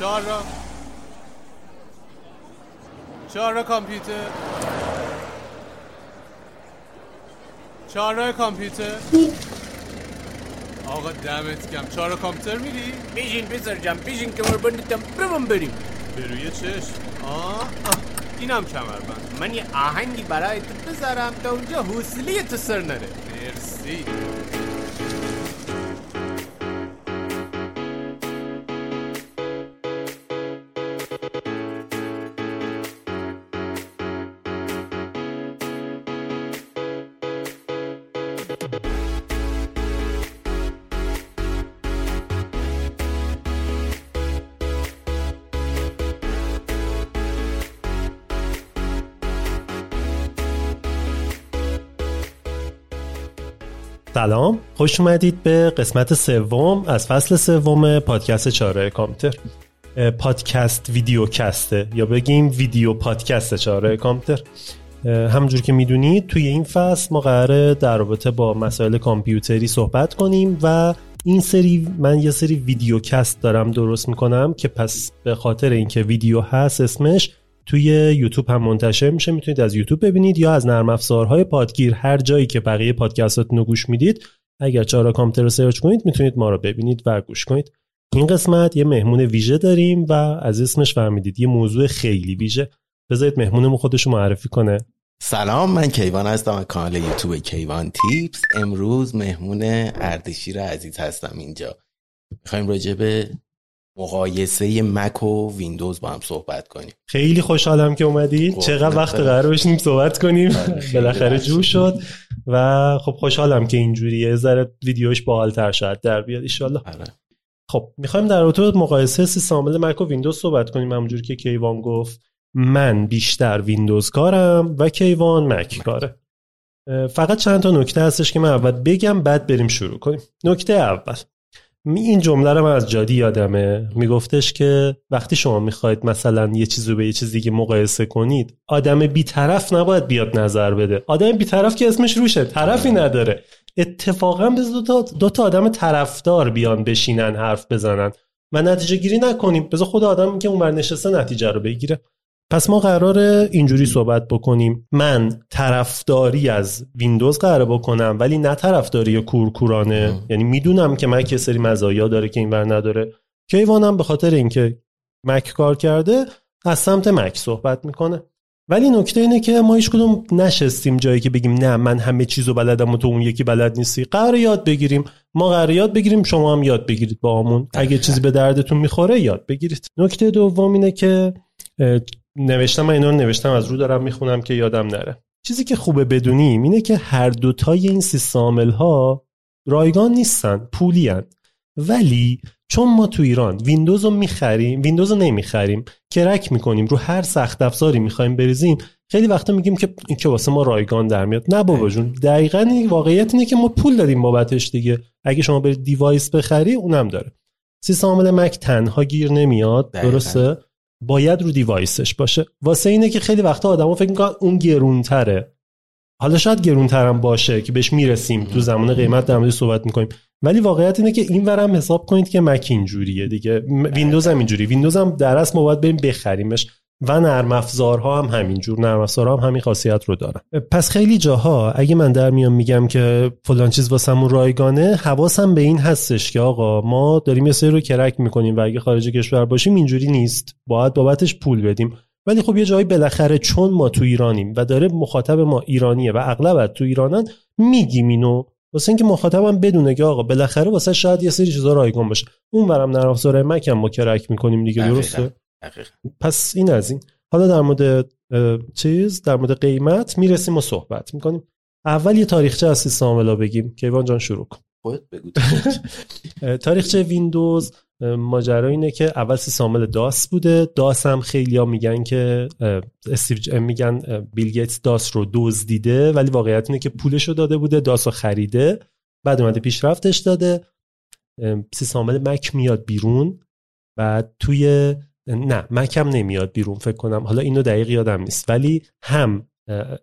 چهار را. چهار را کامپیوتر. چهار را کامپیوتر. آقا دمت کم چهار را کامپیوتر میری؟ بیشین پسر جم بیشین که مربندتم برم بریم. به روی چشم. آه, آه. اینم کمربند. من یه آهنگی برای تو بذارم تا اونجا حوصله تو سر نره. مرسی. سلام. خوش اومدید به قسمت سوم از فصل سوم پادکست چاره کامپیوتر. پادکست videocast ه. یا بگیم ویدیو پادکست چاره کامپیوتر. همونجور که می‌دونید توی این فصل ما قراره در رابطه با مسائل کامپیوتری صحبت کنیم و این سری من یه سری videocast دارم درست می‌کنم که پس به خاطر اینکه ویدیو هست اسمش توی یوتیوب هم منتشر میشه. می‌تونید از یوتیوب ببینید یا از نرم افزارهای پادگیر هر جایی که بقیه پادکستاتون رو گوش می‌دید. اگر چارا کامپیوتر رو سرچ کنید می‌تونید ما رو ببینید و گوش کنید. این قسمت یه مهمون ویژه داریم و از اسمش فهمیدید. یه موضوع خیلی ویژه. بذارید مهمونمون خودش معرفی کنه. سلام من کیوان هستم از کانال یوتیوب کیوان تیپس. امروز مهمون اردشیر عزیز هستم اینجا. می‌خوایم راجع به مقایسه مک و ویندوز با هم صحبت کنیم. خیلی خوشحالم که اومدی. چقدر وقت قرار بشیم صحبت کنیم. بالاخره جو شد. و خب خوشحالم که اینجوریه. ذره ویدیوش باحالتر شاید در بیاد ان خب می‌خوایم در رابطه مقایسه سیستم عامل مک و ویندوز صحبت کنیم. همونجوری که کیوان گفت. من بیشتر ویندوز کارم و کیوان مک کاره. فقط چند تا نکته هستش که من اول بگم بعد بریم شروع کنیم. نکته اول. این جمله رو من از جادی یادمه. میگفتش که وقتی شما می‌خواید مثلا یه چیزو به یه چیز دیگه مقایسه کنید آدم بیطرف نباید بیاد نظر بده. آدم بیطرف که اسمش روشه طرفی نداره. اتفاقا به دو تا, دو تا آدم طرفدار بیان بشینن حرف بزنن. و نتیجه گیری نکنیم. بذار خود آدمی که اونور نشسته نتیجه رو بگیره. پس ما قرار اینجوری صحبت بکنیم. من طرفداری از ویندوز قرار بکنم ولی نه طرفداری کورکورانه. یعنی می‌دونم که مک سری مزایا داره که اینور نداره. کیوانم به خاطر اینکه مک کار کرده از سمت مک صحبت می‌کنه. ولی نکته اینه که ما هیچ کدوم نشستیم جایی که بگیم نه من همه چیزو بلدم و تو اون یکی بلد نیستی. قرار یاد بگیریم. ما قرار یاد بگیریم شما هم یاد بگیرید با همون اگه چیزی به دردتون می‌خوره یاد بگیرید. نکته دوم اینه که نوشتم من اینا رو نوشتم از رو دارم می‌خونم که یادم نره. چیزی که خوبه بدونیم اینه که هر دوتای این سیستم ها رایگان نیستن پولی هن. ولی چون ما تو ایران ویندوز رو می‌خریم ویندوز رو نمی‌خریم کرک می‌کنیم رو هر سخت افزاری می‌خوایم بریزیم خیلی وقتا میگیم که این که واسه ما رایگان در میاد. نه بابا جون دقیقا واقعیت اینه که ما پول داریم بابتش دیگه. اگه شما برید device بخری اونم داره. سیستم عامل مک تنها گیر نمیاد درسته؟ باید رو device ش باشه. واسه اینه که خیلی وقتا آدما فکر می‌کنن اون گرونتره. حالا شاید گرونترم باشه که بهش می‌رسیم. تو زمان قیمت در مورد صحبت می‌کنیم. ولی واقعیت اینه که این ورم حساب کنید که مک اینجوریه دیگه. ویندوز هم اینجوری ویندوز هم در اصل ما باید بریم بخریمش. و نرم افزارها هم همینجور نرم افزارها هم همین خاصیت رو دارن. پس خیلی جاها اگه من در میام میگم که فلان چیز واسمون رایگانه حواسم به این هستش که آقا ما داریم یه سری رو کرک می‌کنیم و اگه خارج کشور باشیم اینجوری نیست. باید بابتش پول بدیم. ولی خب یه جایی بالاخره چون ما تو ایرانیم و داره مخاطب ما ایرانیه و اغلب تو ایرانن میگیم اینو. واسه اینکه مخاطبم بدونه که آقا بالاخره واسه شاید یه سری چیزا رایگان باشه. اون ورم نرم افزار مکم ما کرک می‌کنیم دیگه درسته؟ پس این از این. حالا در مورد چیز در مورد قیمت می‌رسیم و صحبت می‌کنیم. اول یه تاریخچه از سیستم عاملا بگیم. کیوان جان شروع کن. بگو. تاریخچه ویندوز ماجرا اینه که اول سیستم عامل داس بوده. داس هم خیلی ها میگن که استیو میگن بیل گیتس داس رو دزدیده ولی واقعیت اینه که پولش رو داده بوده داس رو خریده بعد اومده پیشرفتش داده. سیستم عامل مک میاد بیرون. و توی نه مکم نمیاد بیرون فکر کنم. حالا اینو دقیق یادم نیست. ولی هم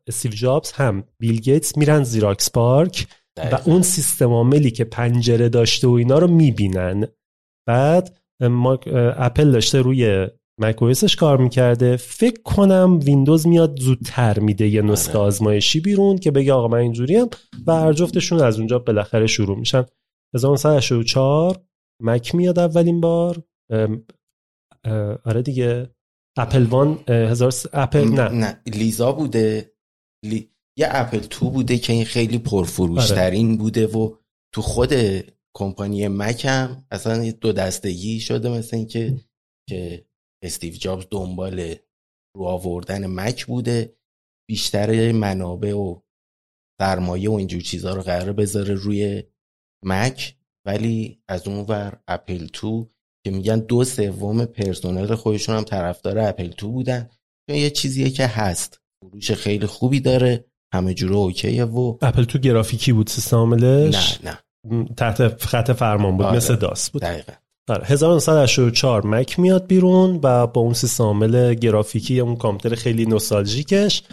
استیو جابز هم بیل گیتس میرن Xerox PARC و اون سیستم عاملی که پنجره داشته و اینا رو می‌بینن. بعد ما اپل داشته روی Mac OS ش کار می‌کرده. فکر کنم ویندوز میاد زودتر میده یه نسخه آره. آزمایشی بیرون که بگه آقا من اینجوریم و هر جفتشون از اونجا بالاخره شروع میشن. 1984 مک میاد اولین بار. آره دیگه. اپل وان هزار س- اپل نه. نه لیزا بوده. لی... یه اپل تو بوده که این خیلی پرفروشترین آره. بوده و تو خود کمپانی مک هم اصلا یه دو دستگی شده مثل اینکه که استیو جابز دنبال رو آوردن مک بوده. بیشتر منابع و سرمایه و اینجور چیزها رو قرار بذاره روی مک ولی از اون ور اپل تو که میگن دو سوم پرسنل خودشون هم طرفدار اپل تو بودن. چون یه چیزیه که هست. فروش خیلی خوبی داره. همه جوره اوکیه و اپل تو گرافیکی بود سیستم عاملش نه. نه تحت خط فرمان بود آره. مثل داس بود. دقیقا. آره 1984 مک میاد بیرون و با اون سیستم عامل گرافیکی اون کامپیوتر خیلی نوستالژیکش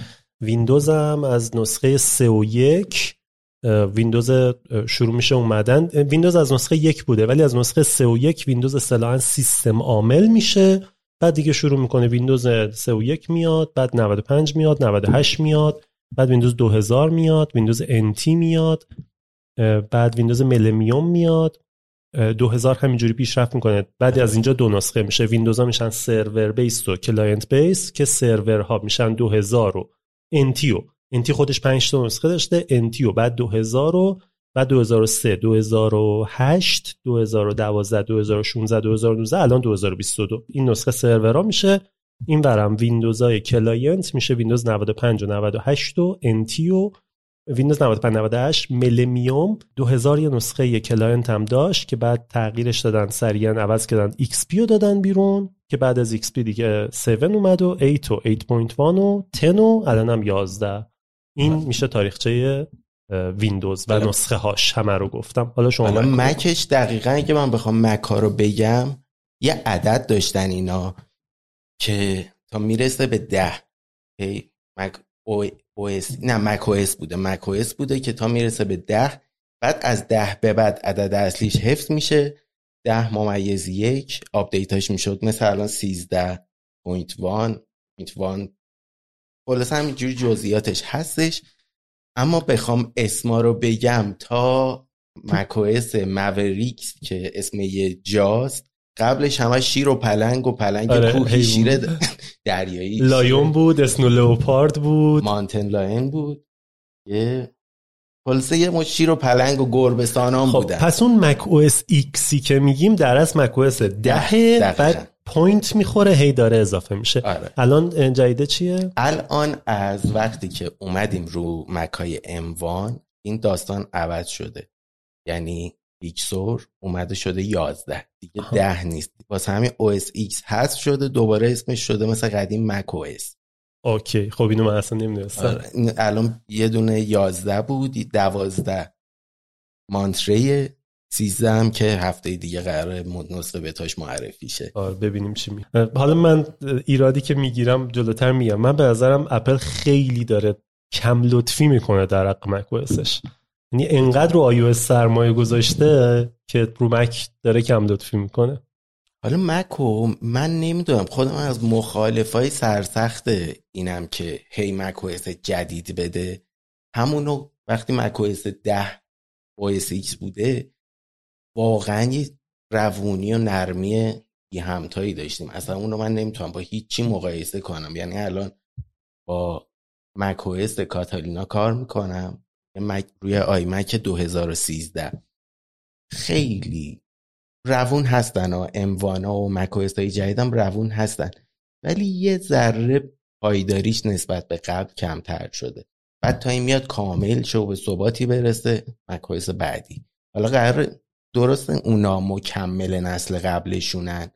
ویندوز هم از نسخه 3 و 1 اه، ویندوز شروع میشه اومدن. ویندوز از نسخه یک بوده ولی از نسخه 3 و 1 ویندوز اصطلاحا سیستم عامل میشه. بعد دیگه شروع می‌کنه ویندوز 3 و 1 میاد بعد 95 میاد 98 میاد بعد ویندوز 2000 میاد ویندوز NT میاد بعد ویندوز Millennium میاد. اه، 2000 همینجوری پیشرفت می‌کنه. بعد از اینجا دو نسخه میشه. ویندوز ها میشن server base و client base که سرور ها میشن 2000 و NT و NT خودش 5 تا نسخه داشته NT و بعد 2000 و بعد 2003 2008 2012 2016 2019 الان 2022 این نسخه سرورها میشه. این ورم ویندوز های client میشه ویندوز 95 و 98 و NT و ویندوز 95 98 Millennium 2000 یه نسخه یه client هم داشت که بعد تغییرش دادن سریعا عوض کردن. XP رو دادن بیرون که بعد از XP دیگه 7 اومد و 8 و 8.1 و 10 و الان هم 11 این میشه تاریخچه ویندوز و حالا- نسخه هاش همه رو گفتم. حالا شما مکش دقیقا اگه من بخوام مک ها رو بگم یه عدد داشتن اینا که تا می‌رسه به ده. هی Mac OS. نه Mac OS بوده. Mac OS بوده که تا می‌رسه به ده بعد از ده به بعد عدد اصلیش حفظ میشه. ده ممیز یک update اش می‌شد. مثل الان سیزده point one point one خلاصه همینجوری جزئیاتش هستش اما بخوام اسما رو بگم تا Mac OS Mavericks که اسم یه جاست قبلش همه شیر و پلنگ و پلنگ آره، کوهی. شیر دریایی Lion بود Snow Leopard بود Mountain Lion بود یه خلاصه یه مشت شیر و پلنگ و گربه‌سانان خب بودن پس اون Mac OS X ی که میگیم در از Mac OS ده دقیقاً. بعد point می‌خوره هی داره اضافه میشه. آره. الان جدیده چیه؟ الان از وقتی که اومدیم رو مکای M1 این داستان عوض شده. یعنی X ور اومده شده 11 دیگه آها. ده نیست. واسه همین OS X هست شده دوباره اسمش شده مثل قدیم Mac OS okay. خب اینو من اصلا نمی‌دونستم. آره. الان یه دونه 11 بود 12 مانتره 13 هم که هفته دیگه قرار نسخه بتاش معرفی شه. آره ببینیم چی می حالا من ایرادی که می‌گیرم جلوتر میگم. من به نظرم اپل خیلی داره کم لطفی می‌کنه در حق مک او اسش یعنی انقدر رو آی سرمایه گذاشته که رو مک داره کم لطفی می‌کنه. حالا مکو من نمی‌دونم خودم از مخالفای سرسخت اینم که هی مک جدید بده. همونو وقتی مک 10 OS X بوده واقعا یه روونی و نرمی یه همتایی داشتیم. اصلا اونو من نمی‌تونم با هیچی مقایسه کنم. یعنی الان با مک OS کاتالینا کار می‌کنم. روی آی مک 2013 خیلی روون هستن و اموانا و مکوست های جدیدم روون هستن. ولی یه ذره پایداریش نسبت به قبل کمتر شده. بعد تا این میاد کامل شو به ثباتی برسه مکوست بعدی. حالا قرار درست اونا مکمل نسل قبلشونن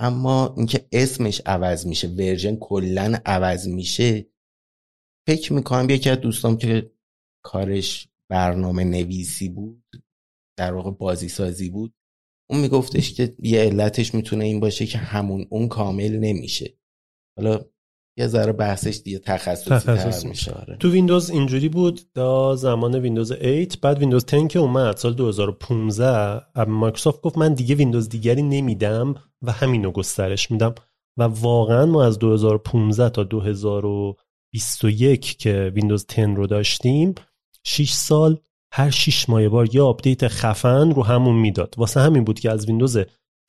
اما اینکه اسمش عوض میشه ورژن کلا عوض میشه فکر می‌کنم یکی از دوستام که کارش برنامه نویسی بود در واقع بازی سازی بود اون میگفتش که یه علتش می‌تونه این باشه که همون اون کامل نمیشه. حالا یه ذره بحثش دیگه تخصصی, تخصصی. تر میشه. تو ویندوز اینجوری بود تا زمان ویندوز 8 بعد ویندوز 10 که اومد سال 2015 مایکروسافت گفت من دیگه ویندوز دیگری نمیدم و همینو گسترش میدم و واقعا ما از 2015 تا 2021 که ویندوز 10 رو داشتیم 6 سال هر 6 ماه بار یه آپدیت خفن رو همون می‌داد واسه همین بود که از ویندوز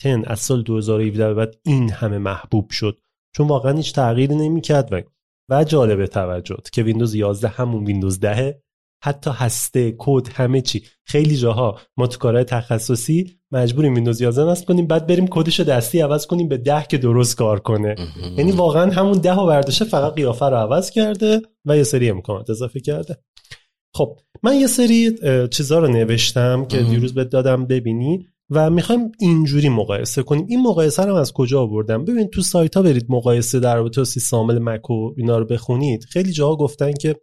10 از سال 2017 بعد این همه محبوب شد چون واقعا هیچ تغییری نمی‌کرد و و جالب توجه که ویندوز 11 همون ویندوز 10 حتی هسته کد همه چی. خیلی جاها ما تو کارهای تخصصی مجبوریم ویندوز 11 نصب کنیم بعد بریم کدش رو دستی عوض کنیم به 10 که درست کار کنه. یعنی واقعا همون 10 و برداشته فقط قیافه رو عوض کرده و یه سری امکانات اضافه کرده. خب من یه سری چیزا رو نوشتم که دیروز بهت دادم ببینی. و می‌خوایم اینجوری مقایسه کنیم. این مقایسه رو از کجا آوردم؟ ببین تو سایت ها برید مقایسه در رابطه با سیستم مک و اینا رو بخونید. خیلی جاها گفتن که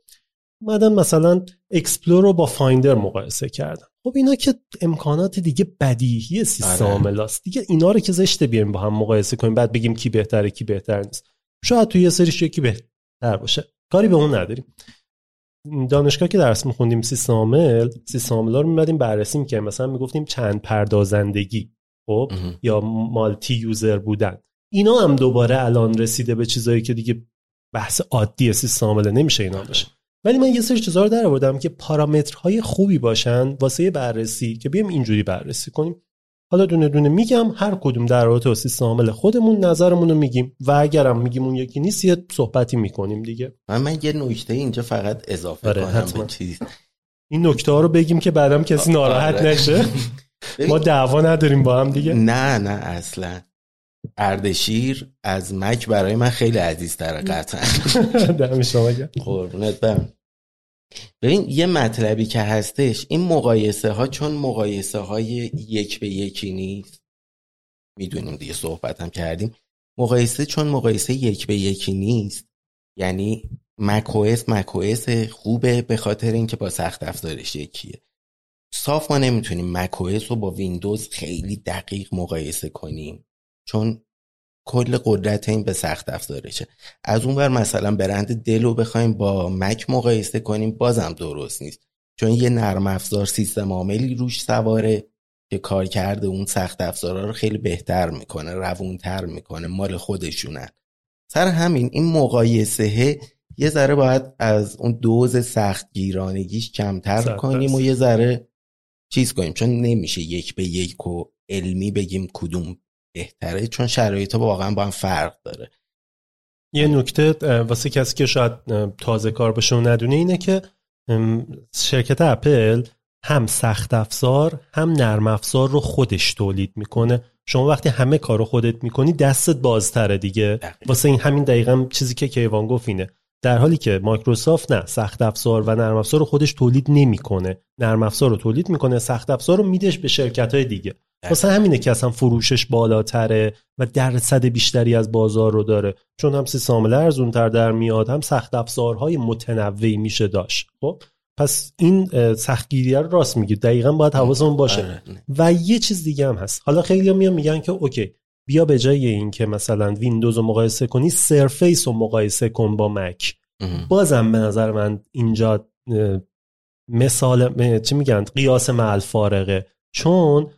اومدن مثلا Explorer رو با Finder مقایسه کردن. خب اینا که امکانات دیگه بدیهی سیستم عامل است. دیگه اینا رو که زشته بیایم با هم مقایسه کنیم بعد بگیم کی بهتره کی بهتر نیست. شاید توی یه سریش یکی بهتر باشه. کاری به اون نداریم. دانشگاه که درس میخوندیم سیستم عامل سیستم عامل رو میبادیم بررسی می‌کنیم مثلا می‌گفتیم چند پردازندگی خب؟ یا مالتی یوزر بودن. اینا هم دوباره الان رسیده به چیزایی که دیگه بحث عادی سیستم نمیشه اینا باشه. ولی من یه سری چیزا رو در آوردم که پارامترهای خوبی باشن واسه بررسی که بیام اینجوری بررسی کنیم. حالا دونه دونه میگم هر کدوم در رابطه با سیستم عامل خودمون نظرمون رو میگیم و اگرم میگیم اون یکی نیست یه صحبتی می‌کنیم دیگه. من من یه نکته اینجا فقط اضافه آره، کنم چیز این نکته ها رو بگیم که بعدم کسی ناراحت آره. نشه. ما دعوا نداریم با هم دیگه. نه نه اصلا. اردشیر از مک برای من خیلی عزیز تره قطعا. دمی شما قربونت برم. ببین یه مطلبی که هستش این مقایسه ها چون مقایسه های یک به یکی نیست. می‌دونیم دیگه صحبت هم کردیم. مقایسه چون مقایسه یک به یکی نیست یعنی مکوس مکوس خوبه به خاطر اینکه با سخت افزارش یکیه. صاف ما نمی‌تونیم مکوس رو با ویندوز خیلی دقیق مقایسه کنیم. چون کل قدرت این به سخت افزارشه. از اون بر مثلا برند دل رو بخوایم با مک مقایسه کنیم بازم درست نیست. چون یه نرم افزار سیستم عاملی روش سواره که کار کرده اون سخت افزارا رو خیلی بهتر می‌کنه روونتر می‌کنه مال خودشونن سر همین این مقایسه یه ذره باید از اون دوز سخت گیرانگیش کمتر کنیم و یه ذره چیز کنیم. چون نمیشه یک به یک و علمی بگیم کدوم بهتره چون شرایط واقعا با هم فرق داره. یه نکته واسه کسی که شاید تازه کار باشه و ندونه اینه که شرکت اپل هم سخت افزار هم نرم افزار رو خودش تولید می‌کنه. شما وقتی همه کار رو خودت می‌کنی دستت بازتره دیگه. واسه این همین دقیقا چیزی که کیوان گفت اینه. در حالی که مایکروسافت نه سخت افزار و نرم افزار رو خودش تولید نمی‌کنه. نرم افزار رو تولید می‌کنه سخت افزار رو میدش به شرکت های دیگه. واسه همینه که اصلا فروشش بالاتره و درصد بیشتری از بازار رو داره. چون هم سیستم ارزون تر در میاد هم سخت افزارهای متنوعی میشه داشت. خب؟ پس این سختگیری رو راست میگی. دقیقا باید حواسمون باشه. آره. و یه چیز دیگه هم هست. حالا خیلی میان میگن که OK بیا به جای این که مثلا ویندوز رو مقایسه کنی Surface رو مقایسه کن با مک. بازم به نظر من اینجا مثال چی میگن؟ قیاس مع‌الفارقه چون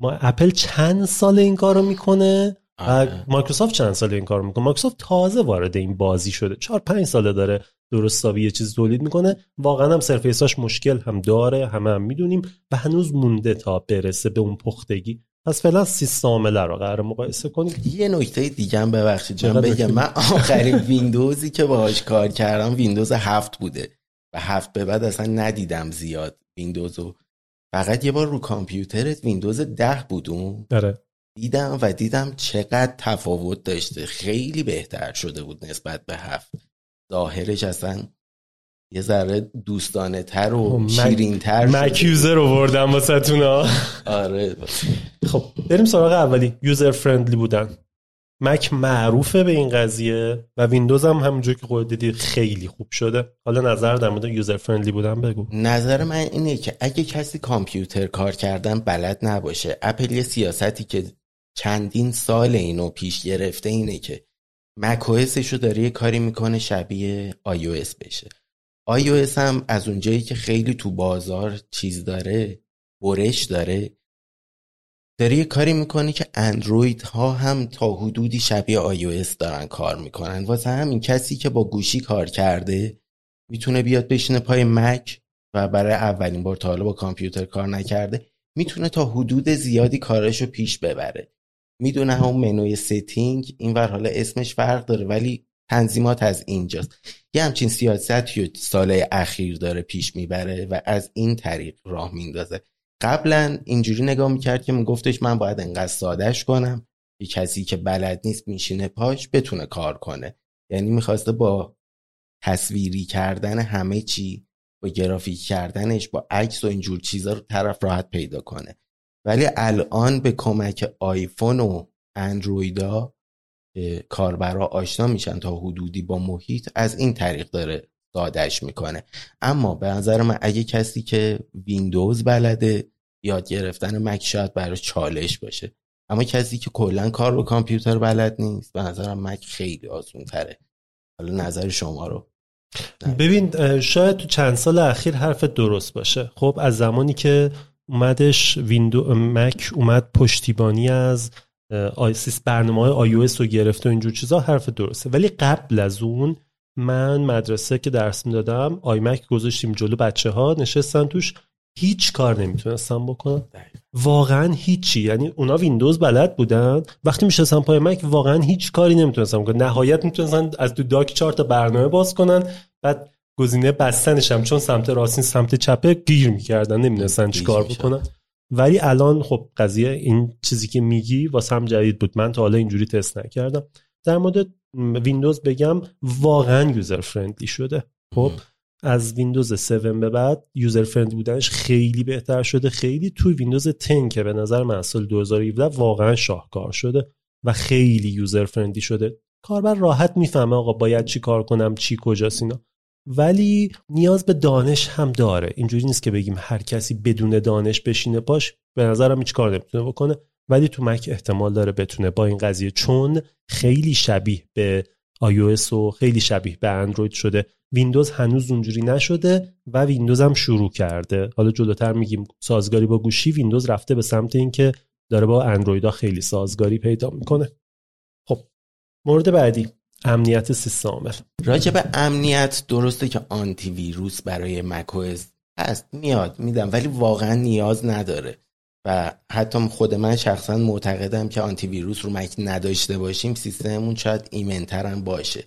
ما اپل چند سال این کارو می‌کنه؟ و آره. مایکروسافت چند سال این کارو می‌کنه؟ مایکروسافت تازه وارد این بازی شده. چهار پنج ساله داره درست حسابی یه چیز تولید می‌کنه. واقعا هم Surface اش مشکل هم داره همه هم می‌دونیم و هنوز مونده تا برسه به اون پختگی. پس فعلا سیستم رو قرار مقایسه کنیم. یه نکته دیگه هم ببخشید جان بگم. من آخرین ویندوزی که باهاش کار کردم ویندوز هفت بوده. و هفت به بعد اصلا ندیدم زیاد ویندوزو. فقط یه بار رو کامپیوترت ویندوز ده بودون؟ داره دیدم و دیدم چقدر تفاوت داشته. خیلی بهتر شده بود نسبت به هفت. ظاهرش اصلا یه ذره دوستانه تر و خب، شیرین تر مک user رو بردم واسه آره. خب بریم سراغ اولی. user friendly بودن. مک معروفه به این قضیه و ویندوز هم همونجور که خود دیدید خیلی خوب شده. حالا نظر در مورد user friendly بودن بگو. نظر من اینه که اگه کسی کامپیوتر کار کردن بلد نباشه اپل یه سیاستی که چندین سال اینو پیش گرفته اینه که مکوسش رو داره یه کاری می‌کنه شبیه iOS بشه. iOS هم از اونجایی که خیلی تو بازار چیز داره برش داره داره یه کاری می‌کنه که اندروید ها هم تا حدودی شبیه iOS دارن کار می‌کنن. واسه همین کسی که با گوشی کار کرده می‌تونه بیاد بشینه پای مک و برای اولین بار تا حالا با کامپیوتر کار نکرده می‌تونه تا حدود زیادی کارش رو پیش ببره. می‌دونه همون منوی setting این ور حالا اسمش فرق داره ولی تنظیمات از اینجاست. یه همچین سیاستی سال اخیر داره پیش می‌بره و از این طریق راه میندازه. قبلا اینجوری نگاه می‌کرد که میگفتش من باید انقدر سادش کنم یه کسی که بلد نیست میشینه پاش بتونه کار کنه. یعنی می‌خواسته با تصویری کردن همه چی با گرافیک کردنش با عکس و اینجور چیزا رو طرف راحت پیدا کنه. ولی الان به کمک آیفون و اندرویدا کاربرا آشنا میشن تا حدودی با محیط از این طریق داره سادش می‌کنه. اما به نظر من اگه کسی که ویندوز بلده یاد گرفتن مک شاید براش چالش باشه. اما کسی که کلا کار رو کامپیوتر بلد نیست به نظرم مک خیلی آسون تره حالا نظر شما رو. ببین شاید تو چند سال اخیر حرف درست باشه. خب از زمانی که اومدش ویندو مک اومد پشتیبانی از iOS برنامه های آی رو گرفته و اینجور چیزا حرف درسته. ولی قبل از اون من مدرسه که درس می‌دادم iMac گذاشتیم جلو بچه ها نشستن توش. هیچ کار نمی‌تونستم بکنم. واقعا هیچی. یعنی اونا ویندوز بلد بودن. وقتی میشستن پای مک واقعا هیچ کاری نمی‌تونستم کنم نهایت می‌تونستن از تو Dock چهار تا برنامه باز کنن. بعد گزینه بستنش هم چون سمت راستین سمت چپه گیر می‌کردن نمی‌دونستن چیکار بکنن. ولی الان خب قضیه این چیزی که میگی واسه هم جدید بود. من تا حالا اینجوری تست نکردم. در مورد ویندوز بگم واقعا user friendly شده. خب از ویندوز 7 به بعد user friendly بودنش خیلی بهتر شده. خیلی توی ویندوز 10 که به نظر من سال 2017 واقعا شاهکار شده و خیلی user friendly شده کاربر راحت می‌فهمه آقا باید چی کار کنم چی کجاست اینا. ولی نیاز به دانش هم داره. اینجوری نیست که بگیم هر کسی بدون دانش بشینه پاش. به نظرم هیچ کار نمی‌تونه بکنه. ولی تو مک احتمال داره بتونه با این قضیه چون خیلی شبیه به iOS و خیلی شبیه به اندروید شده. ویندوز هنوز اونجوری نشده و ویندوز هم شروع کرده. حالا جلوتر میگیم سازگاری با گوشی ویندوز رفته به سمت اینکه داره با اندرویدا خیلی سازگاری پیدا می‌کنه. خب مورد بعدی امنیت سیستم. عامل راجع به امنیت درسته که آنتی ویروس برای macOS هست. میاد میدم ولی واقعا نیاز نداره. و حتی خود من شخصا معتقدم که آنتی ویروس رو مک نداشته باشیم سیستممون شاید ایمنترم باشه.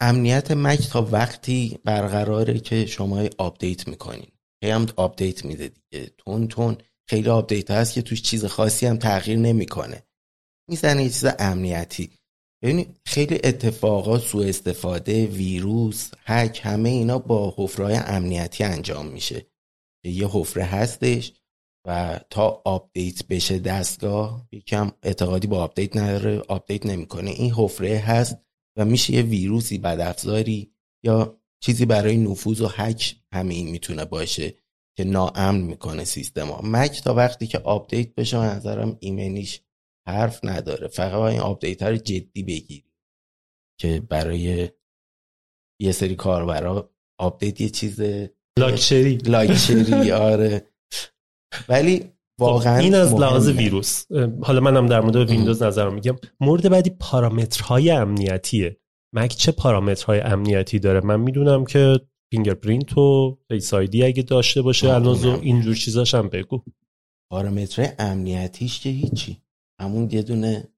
امنیت مک تا وقتی برقراره که شما آپدیت می‌کنین. هی هم آپدیت میده دیگه. تند تند. خیلی آپدیت هست که توش چیز خاصی هم تغییر نمی‌کنه. می‌زنه یه چیز امنیتی. یعنی خیلی اتفاقات سوء استفاده ویروس هک همه اینا با حفره‌های امنیتی انجام میشه. یه حفره هستش. و تا آپدیت بشه دستگاه یکی هم اعتقادی با آپدیت نداره آپدیت نمی‌کنه. این حفره هست و میشه یه ویروسی بدافزاری یا چیزی برای نفوذ و هک همین می‌تونه باشه که ناامن می‌کنه سیستم ها. مک تا وقتی که آپدیت بشه من نظرم ایمنیش حرف نداره. فقط این آپدیت رو جدی بگیری که برای یه سری کاربرا آپدیت یه چیز لاکچری لاکچری آره. ولی واقعا این از لحاظ ویروس حالا منم در مورد ویندوز نظر میگم مورد بعدی پارامترهای امنیتیه. مک چه پارامترهای امنیتی داره؟ من می‌دونم که fingerprint و Face ID اگه داشته باشه الان اینجور چیزاش هم بگو. پارامترهای امنیتیش که هیچی. همون یه دونه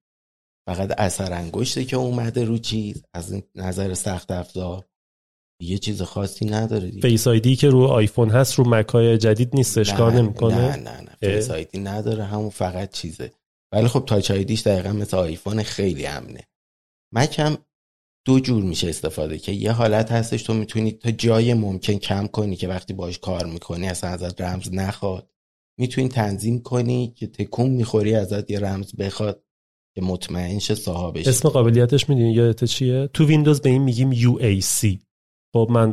فقط اثر انگشته که اومده رو چیز از نظر سخت افزار. یه چیز خاصی نداره دیگه. Face ID که رو آیفون هست رو مکای جدید نیستش کار نمی‌کنه. نه نه نه. Face ID نداره همون فقط چیزه. ولی خب Touch ID ش دقیقا مثل آیفون خیلی امنه. مک هم دو جور میشه استفاده که یه حالت هستش تو می‌تونی تا جای ممکن کم کنی که وقتی باش کار می‌کنی اصلا ازت رمز نخواد. می‌تونی تنظیم کنی که تکون می‌خوری ازت یه رمز بخواد که مطمئن شه صاحبش اسم قابلیتش می‌دونی یادت چیه؟ تو ویندوز به این میگیم UAC خب من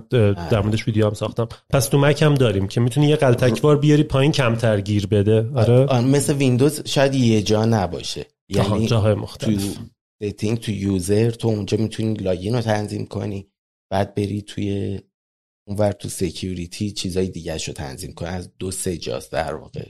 در موردش ویدیو هم ساختم. پس تو مک هم داریم که می‌تونی یه غلتک‌وار بیاری پایین کمتر گیر بده. آره. مثل ویندوز شاید یه جا نباشه. یعنی جاهای مختلف. setting تو user تو اونجا می‌تونی login رو تنظیم کنی. بعد بری توی اونور تو security چیزای دیگه رو تنظیم کنی. از دو سه جاست در واقع.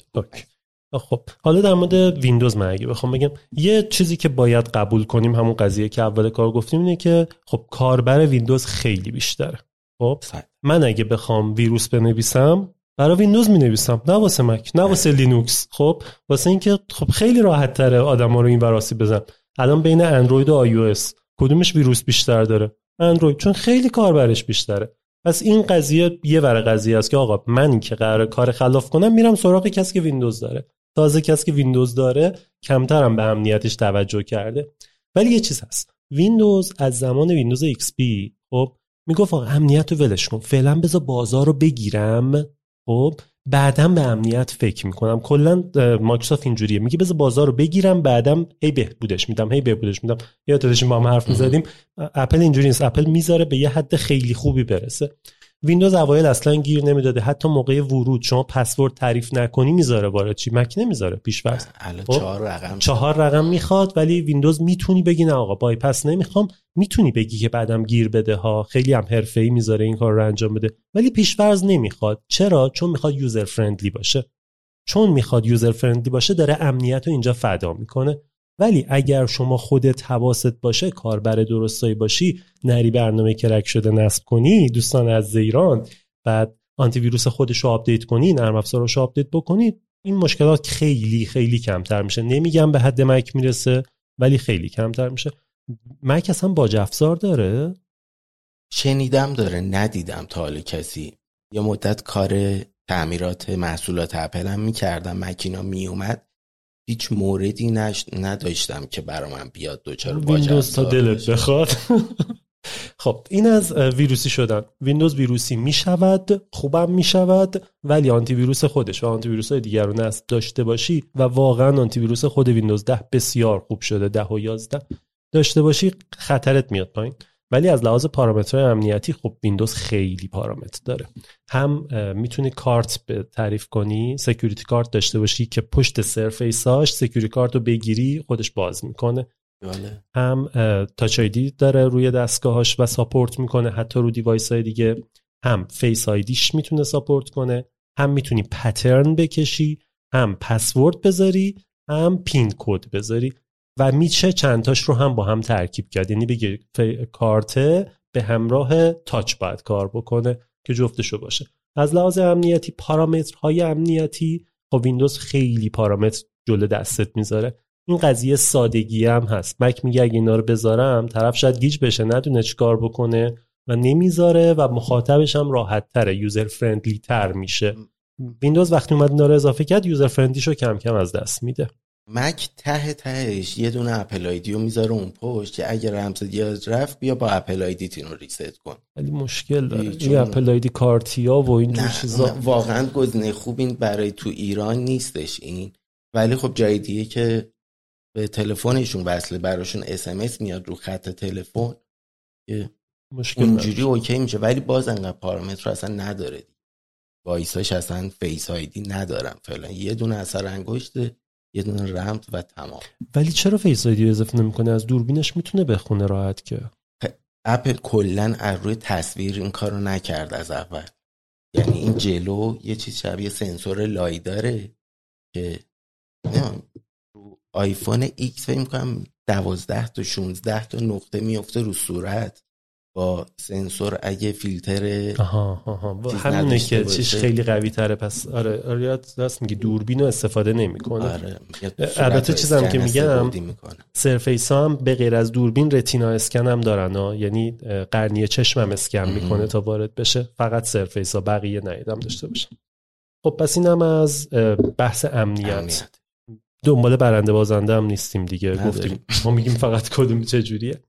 خب. حالا در مورد ویندوز من اگه بخوام بگم یه چیزی که باید قبول کنیم همون قضیه که اول کار گفتیم اینه که خب کاربر ویندوز خیلی بیشتره. خب؟ من اگه بخوام ویروس بنویسم برای ویندوز می نویسم نه واسه مک نه واسه لینوکس. خب؟ واسه اینکه خب خیلی راحت تره آدما رو این ور آسیب بزنم. الان بین اندروید و آی کدومش ویروس بیشتر داره؟ اندروید چون خیلی کاربرش بیشتره. پس این قضیه یه ور قضیه است که آقا من که قرار کار خلاف کنم میرم سراغ کسی که ویندوز داره. تازه کسی که ویندوز داره کمترم به امنیتش توجه کرده. ولی یه چیز هست. ویندوز از زمان ویندوز XP خب می‌گفت آقا امنیت رو ولش کن. فعلا بذار بازار رو بگیرم. خب بعدا به امنیت فکر می‌کنم. کلا مایکروسافت اینجوریه. میگه بذار بازار رو بگیرم بعدم هی بهبودش میدم هی بهبودش میدم. یا داشتیم با هم حرف می‌زدیم. اپل اینجوری نیست. اپل می‌ذاره به یه حد خیلی خوبی برسه. ویندوز اوایل اصلا گیر نمی‌داده. حتی موقع ورود شما پسورد تعریف نکنی می‌ذاره وارد چی؟ مک نمی‌ذاره. پیش فرض. خب؟ چهار رقم. چهار رقم می‌خواد ولی ویندوز می‌تونی بگی نه آقا بایپس نمی‌خوام. می‌تونی بگی که بعدم گیر بده ها. خیلی هم حرفه‌ای می‌ذاره این کار رو انجام بده. ولی پیش فرض نمی‌خواد. چرا؟ چون می‌خواد user friendly باشه. چون می‌خواد user friendly باشه داره امنیت رو اینجا فدا می‌کنه. ولی اگر شما خودت حواست باشه کاربر درست حسابی باشی نری برنامه crack شده نصب کنی دوستان از ایران بعد آنتی ویروس خودش رو آپدیت کنی نرم افزارش رو آپدیت بکنید این مشکلات خیلی خیلی کمتر میشه. نمیگم به حد مک می‌رسه ولی خیلی کمتر میشه. مک اصلا باج افزار داره؟ شنیدم داره ندیدم تا حالا کسی. یه مدت کار تعمیرات محصولات اپل هم می‌کردم مک اینا میومد. هیچ موردی نش... نداشتم که برا من بیاد دوچار ویندوز تا دلت بخواد. خب این از ویروسی شدن. ویندوز ویروسی می شود خوبم می شود ولی آنتی ویروس خودش و آنتی ویروس های دیگر رو نصب داشته باشی و واقعا آنتی ویروس خود ویندوز 10 بسیار خوب شده 10 و 11 داشته باشی خطرت میاد پایین. ولی از لحاظ پارامترهای امنیتی خب ویندوز خیلی پارامتر داره. هم می‌تونی کارت تعریف کنی security کارت داشته باشی که پشت Surface اش security کارت رو بگیری خودش باز می‌کنه. بله. هم Touch ID داره روی دستگاهاش و support می‌کنه حتی رو device های دیگه. هم Face ID ش می‌تونه support کنه. هم می‌تونی pattern بکشی. هم پسورد بذاری. هم PIN code بذاری. و میشه چندتاش رو هم با هم ترکیب کرد. یعنی بگی کارته به همراه touch باید کار بکنه که جفتشو باشه. از لحاظ امنیتی پارامترهای امنیتی خب ویندوز خیلی پارامتر جلو دستت می‌ذاره. این قضیه سادگی هم هست. مک میگه اگه اینا رو بذارم طرف شاید گیج بشه ندونه کار بکنه و نمی‌ذاره و مخاطبش هم راحت تره user friendly تر میشه ویندوز وقتی اومد اینا رو اضافه کرد user friendly شو کم کم از دست میده. مک ته تهش یه دونه Apple ID رو می‌ذاره اون پشت که اگر رمز یاد رفت بیا با Apple ID رو reset کن. ولی مشکل داره. این Apple ID کارتیا و این چیزا. واقعا گزینه خوب این برای تو ایران نیستش این. ولی خب جای دیگه که به تلفنشون وصله براشون SMS میاد رو خط تلفن مشکل اونجوری OK میشه. ولی باز انقدر پارامتر اصلا نداره واسه این اصلا Face ID ندارم فعلا. یه دونه اثر انگشته یه دونه رمزت و تمام. ولی چرا Face ID اضافه نمی‌کنه؟ از دوربینش می‌تونه بخونه راحت که. اپل کلا از روی تصویر این کارو نکرد از اول. یعنی این جلو یه چیز شبیه سنسور لایدار داره که رو آیفون ایکس فکر می‌کنم دوازده تا 16 تا نقطه میفته رو صورت. با سنسور اگه فیلتر آها آها همینه که چیش خیلی قوی تره. پس آره آره راست میگه دوربین رو استفاده نمی‌کنه. آره البته چیزم که میگم سرفیس هم به غیر از دوربین رتینا اسکن هم دارن ها. یعنی قرنیه چشم هم اسکن می‌کنه تا وارد بشه. فقط سرفیس ها بقیه نیدم داشته باشه. خب پس اینم از بحث امنیت, امنیت. دنبال برنده بازنده هم نیستیم دیگه. گفتیم ما میگیم فقط کدوم چه جوریه.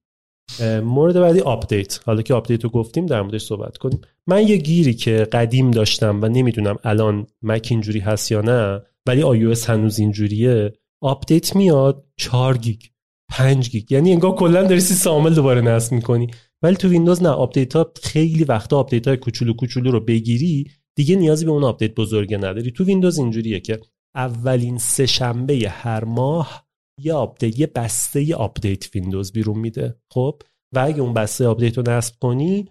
مورد بعدی آپدیت حالا که آپدیت رو گفتیم در موردش صحبت کنیم. من یه گیری که قدیم داشتم و نمی‌دونم الان مک اینجوری هست یا نه ولی iOS هنوز اینجوریه آپدیت میاد 4 گیگ 5 گیگ. یعنی انگار کلا داری OS ای دوباره نصب می‌کنی. ولی تو ویندوز نه آپدیت ها خیلی وقتا آپدیت های کوچولو کوچولو رو بگیری دیگه نیازی به اون آپدیت بزرگه نداری. تو ویندوز اینجوریه که اولین سه شنبه هر ماه یه آپدیت یه بسته آپدیت ویندوز بیرون میده خب؟ و اگه اون بسته آپدیت رو نصب کنی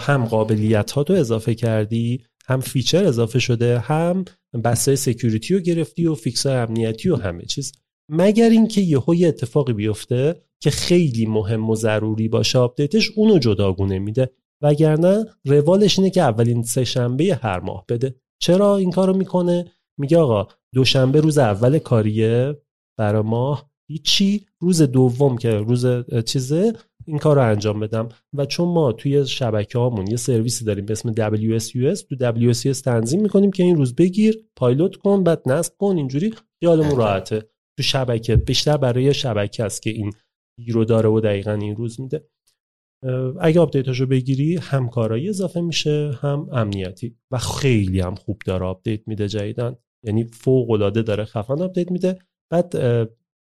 هم قابلیت ها رو اضافه کردی هم feature اضافه شده هم بسته security رو گرفتی و fix امنیتی و همه چیز. مگر اینکه یهو یه اتفاقی بیفته که خیلی مهم و ضروری باشه آپدیتش اونو جداگونه میده. وگرنه روالش اینه که اولین سه شنبه هر ماه بده. چرا این کارو می‌کنه؟ میگه آقا دوشنبه روز اول کاریه. برای ماه هیچی. روز دوم که روز چیزه این کار رو انجام بدم. و چون ما توی شبکه هامون یه سرویسی داریم به اسم WSUS تو WSUS تنظیم می‌کنیم که این روز بگیر پایلوت کن بعد نصب کن اینجوری خیالمون راحته. تو شبکه بیشتر برای شبکه است که این رو داره و دقیقا این روز میده. اگه آپدیتش رو بگیری هم کارایی اضافه میشه هم امنیتی. و خیلی هم خوب داره آپدیت میده جدیدا یعنی فوق العاده داره خفن آپدیت میده. بعد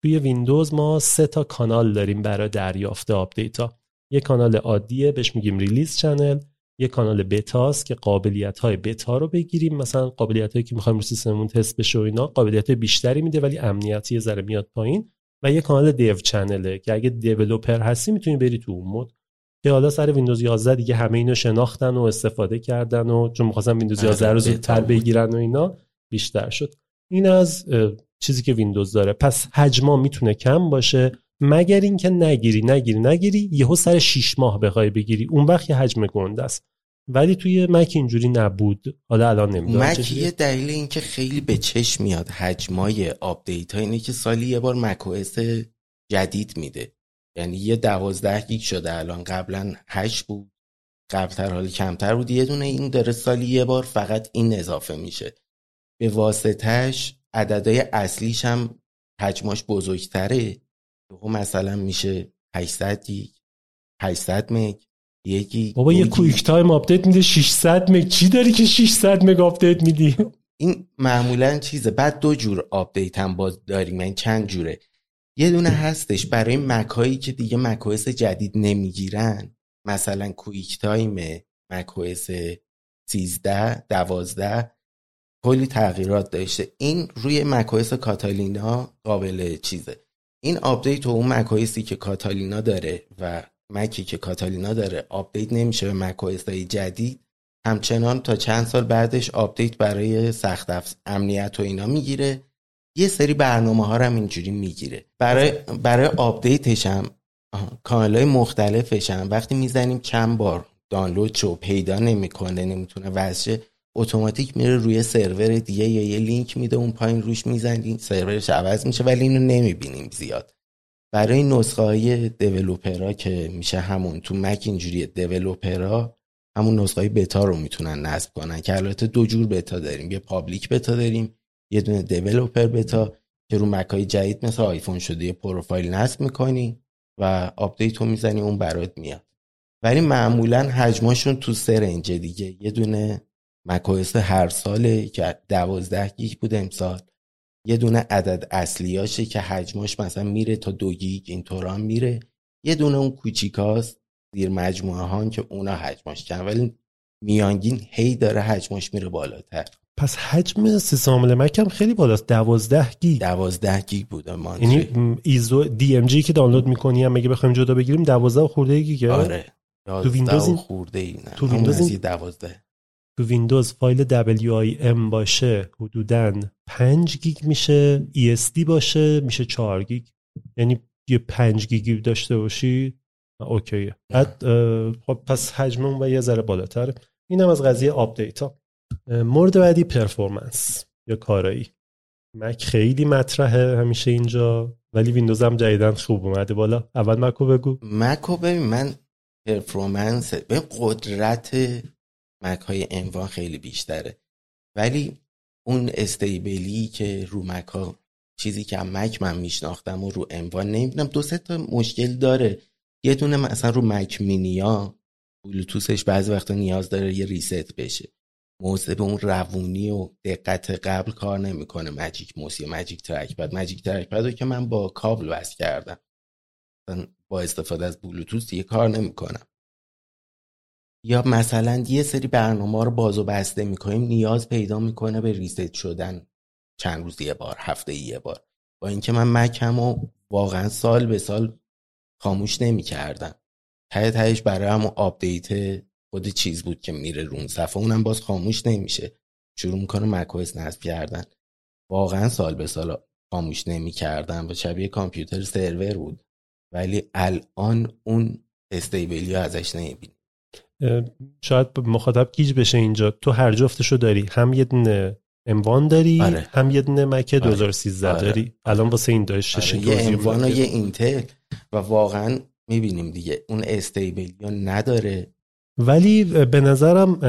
توی ویندوز ما سه تا کانال داریم برای دریافت آپدیت ها یه کانال عادیه بهش میگیم release channel. یه کانال بتاست که قابلیت های بتا رو بگیریم. مثلا قابلیت هایی که می‌خوایم رو سیستممون تست بشه و اینا قابلیت بیشتری میده ولی امنیتی یه ذره میاد پایین. و یه کانال dev channel ه که اگه developer هستی می‌تونی بری تو اون mode. که حالا سر ویندوز 11 دیگه همه اینو شناختن و استفاده کردن و چون می‌خواستن ویندوز 11 رو زودتر بگیرن و اینا بیشتر شد. این از چیزی که ویندوز داره. پس حجما می‌تونه کم باشه. مگر اینکه نگیری نگیری نگیری یهو سر 6 ماه بخوای بگیری. اون وقت یه حجم گنده است. ولی توی مک اینجوری نبود. حالا الان نمی‌دونم مک یه دلیل اینکه خیلی به چشم میاد. حجمای آپدیت ها اینه که سالی یه بار مک جدید میده. یعنی یه دوازده گیگ شده الان. قبلا هشت بود. قبل تر خیلی کمتر بود. یه دونه این داره سالی یه بار فقط این اضافه میشه. به واسطهش عددهای اصلیش هم حجماش بزرگتره. مثلا میشه 800 گیگ 800 مگ یکی بابا یه Quick Time آپدیت میده 600 مگ. چی داری که 600 مگ آپدیت میدی؟ این معمولا چیزه. بعد دو جور آپدیت هم باز داریم این یعنی چند جوره. یه دونه هستش برای مک هایی که دیگه مک جدید نمی‌گیرن. مثلا QuickTime مک 13 12 کلی تغییرات داشته. این روی مک کاتالینا قابل چیزه. این آپدیت و اون مک که کاتالینا داره و مکی که کاتالینا داره آپدیت نمیشه به مک های جدید. همچنان تا چند سال بعدش آپدیت برای ساخت امنیت و اینا می‌گیره. یه سری برنامه ها هم اینجوری می‌گیره. برای برای آپدیتش هم کانال های مختلفش هم. وقتی می‌زنیم چند بار دانلود شو پیدا نمی‌کنه نمی‌تونه واسه automatic میره روی سرور دیگه یا یه لینک میده اون پایین روش می‌زنیم سرورش عوض میشه ولی اینو نمی‌بینیم زیاد. برای نسخه های developer ا که میشه همون تو مک اینجوری developer ا همون نسخه های بتا رو می‌تونن نصب کنن که البته دو جور بتا داریم. یه public beta داریم یه دونه developer beta که رو مک های جدید مثل آیفون شده یه پروفایل نصب می‌کنی و آپدیت رو می‌زنی اون برات میاد. ولی معمولا حجماشون تو سه range دیگه. یه دونه macOS هر ساله که دوازده گیگ بود امسال. یه دونه عدد اصلیاشه که حجمش مثلا میره تا دو گیگ اینطور هم میره. یه دونه اون کوچیکاست زیر مجموعه ها که اونا حجمش کمه ولی میانگین هی داره حجمش میره بالاتر. پس حجم سیستم عامل مک هم خیلی بالاست. دوازده گیگ. دوازده گیگ بود یعنی ISO DMG که دانلود می‌کنی هم اگه بخوایم جدا بگیریم دوازده خورده گیگه؟ آره. تو ویندوز خورده ای نه. تو ویندوز دوازده. تو ویندوز فایل WIM باشه حدودا 5 گیگ میشه ESD باشه میشه 4 گیگ. یعنی یه 5 گیگی داشته باشی اوکیه. بعد خب پس حجم و یه ذره بالاتر. اینم از قضیه آپدیت ها. مورد بعدی performance. یا کارایی. مک خیلی مطرحه همیشه اینجا ولی ویندوز هم جدیدا خوب اومده بالا. اول مکو بگو. مکو ببین من performance به قدرت مک های M1 ا خیلی بیشتره. ولی اون stable ی که رو مک ها چیزی که مک من میشناختم و رو M1 ا نمی‌دونم دو سه تا مشکل داره. یه دونه مثلا رو مک مینیا بلوتوسش بعضی وقتا نیاز داره یه ریست بشه. موزه به اون روونی و دقت قبل کار نمی‌کنه. مجیک موس یا مجیک ترک پد مجیک ترک پد رو که من با کابل وصل کردم. با استفاده از بلوتوس یه کار نمی‌کنم. یا مثلا یه سری برنامه رو باز و بسته می‌کنیم نیاز پیدا می‌کنه به ریست شدن چند روز یه بار هفته یه بار. با اینکه من مکم واقعا سال به سال خاموش نمی کردم ته تهش برای همون آپدیت خود چیز بود که میره روی صفحه. اونم باز خاموش نمیشه. شروع می‌کنه macOS نصب کردن. واقعا سال به سال خاموش نمی کردم و شبیه کامپیوتر سرور بود. ولی الان اون stableی ازش نمی‌بینی شاید مخاطب گیج بشه اینجا. تو هر جفتشو داری. هم یه دونه M1 داری آره. هم یه دونه مک 2013 آره. داری. الان واسه این داره شش آره. یه M1 و یه اینتل و واقعا می‌بینیم دیگه. اون stableی نداره. ولی به نظرم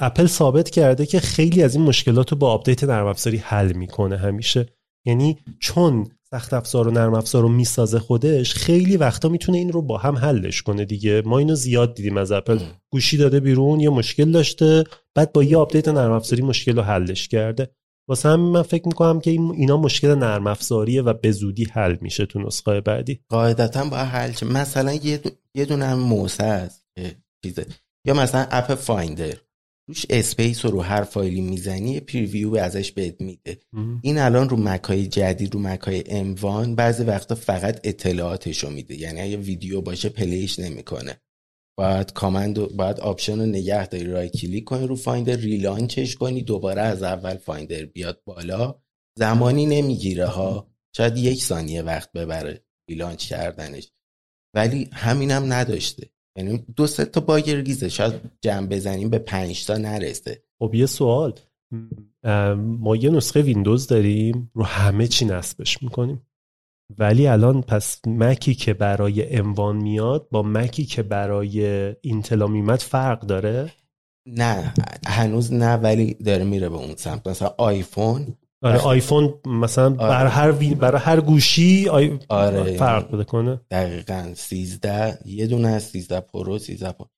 اپل ثابت کرده که خیلی از این مشکلات رو با آپدیت نرم افزاری حل می‌کنه همیشه. یعنی چون سخت افزار و نرم افزار رو می‌سازه خودش خیلی وقتا می‌تونه این رو با هم حلش کنه دیگه. ما اینو زیاد دیدیم از اپل. گوشی داده بیرون یه مشکل داشته بعد با یه آپدیت نرم افزاری مشکل رو حلش کرده. واسه همین من فکر می‌کنم که اینا مشکل نرم افزاریه و به زودی حل میشه تو نسخه بعدی. قاعدتا با حل مثلا یه یه دونه هم macOS است چیزه. یا مثلا اپ فایندر. روش space رو هر فایلی می‌زنی preview ازش بهت میده. این الان رو مکای جدید رو مکای M1 بعضی وقتا فقط اطلاعاتش رو میده. یعنی اگه ویدیو باشه play ش نمی‌کنه. باید command و باید option رو نگه داری. right click کنی رو فایندر relaunch ش کنی دوباره از اول فایندر بیاد بالا. زمانی نمی‌گیره ها. شاید یک ثانیه وقت ببره relaunch کردنش. ولی همینم نداشته. یعنی دو سه تا bug ریزه. شاید جمع بزنیم به پنج تا نرسه. خب یه سوال. ما یه نسخه ویندوز داریم رو همه چی نصبش می‌کنیم. ولی الان پس مکی که برای M1 میاد با مکی که برای اینتلا میاد فرق داره؟ نه هنوز نه ولی داره میره به اون سمت. مثلا آیفون آره آیفون مثلا آره. برای هر وی... برای هر گوشی آی... آره. فرق می‌کنه. دقیقا. 13 یه دونه از 13 Pro 13 Pro.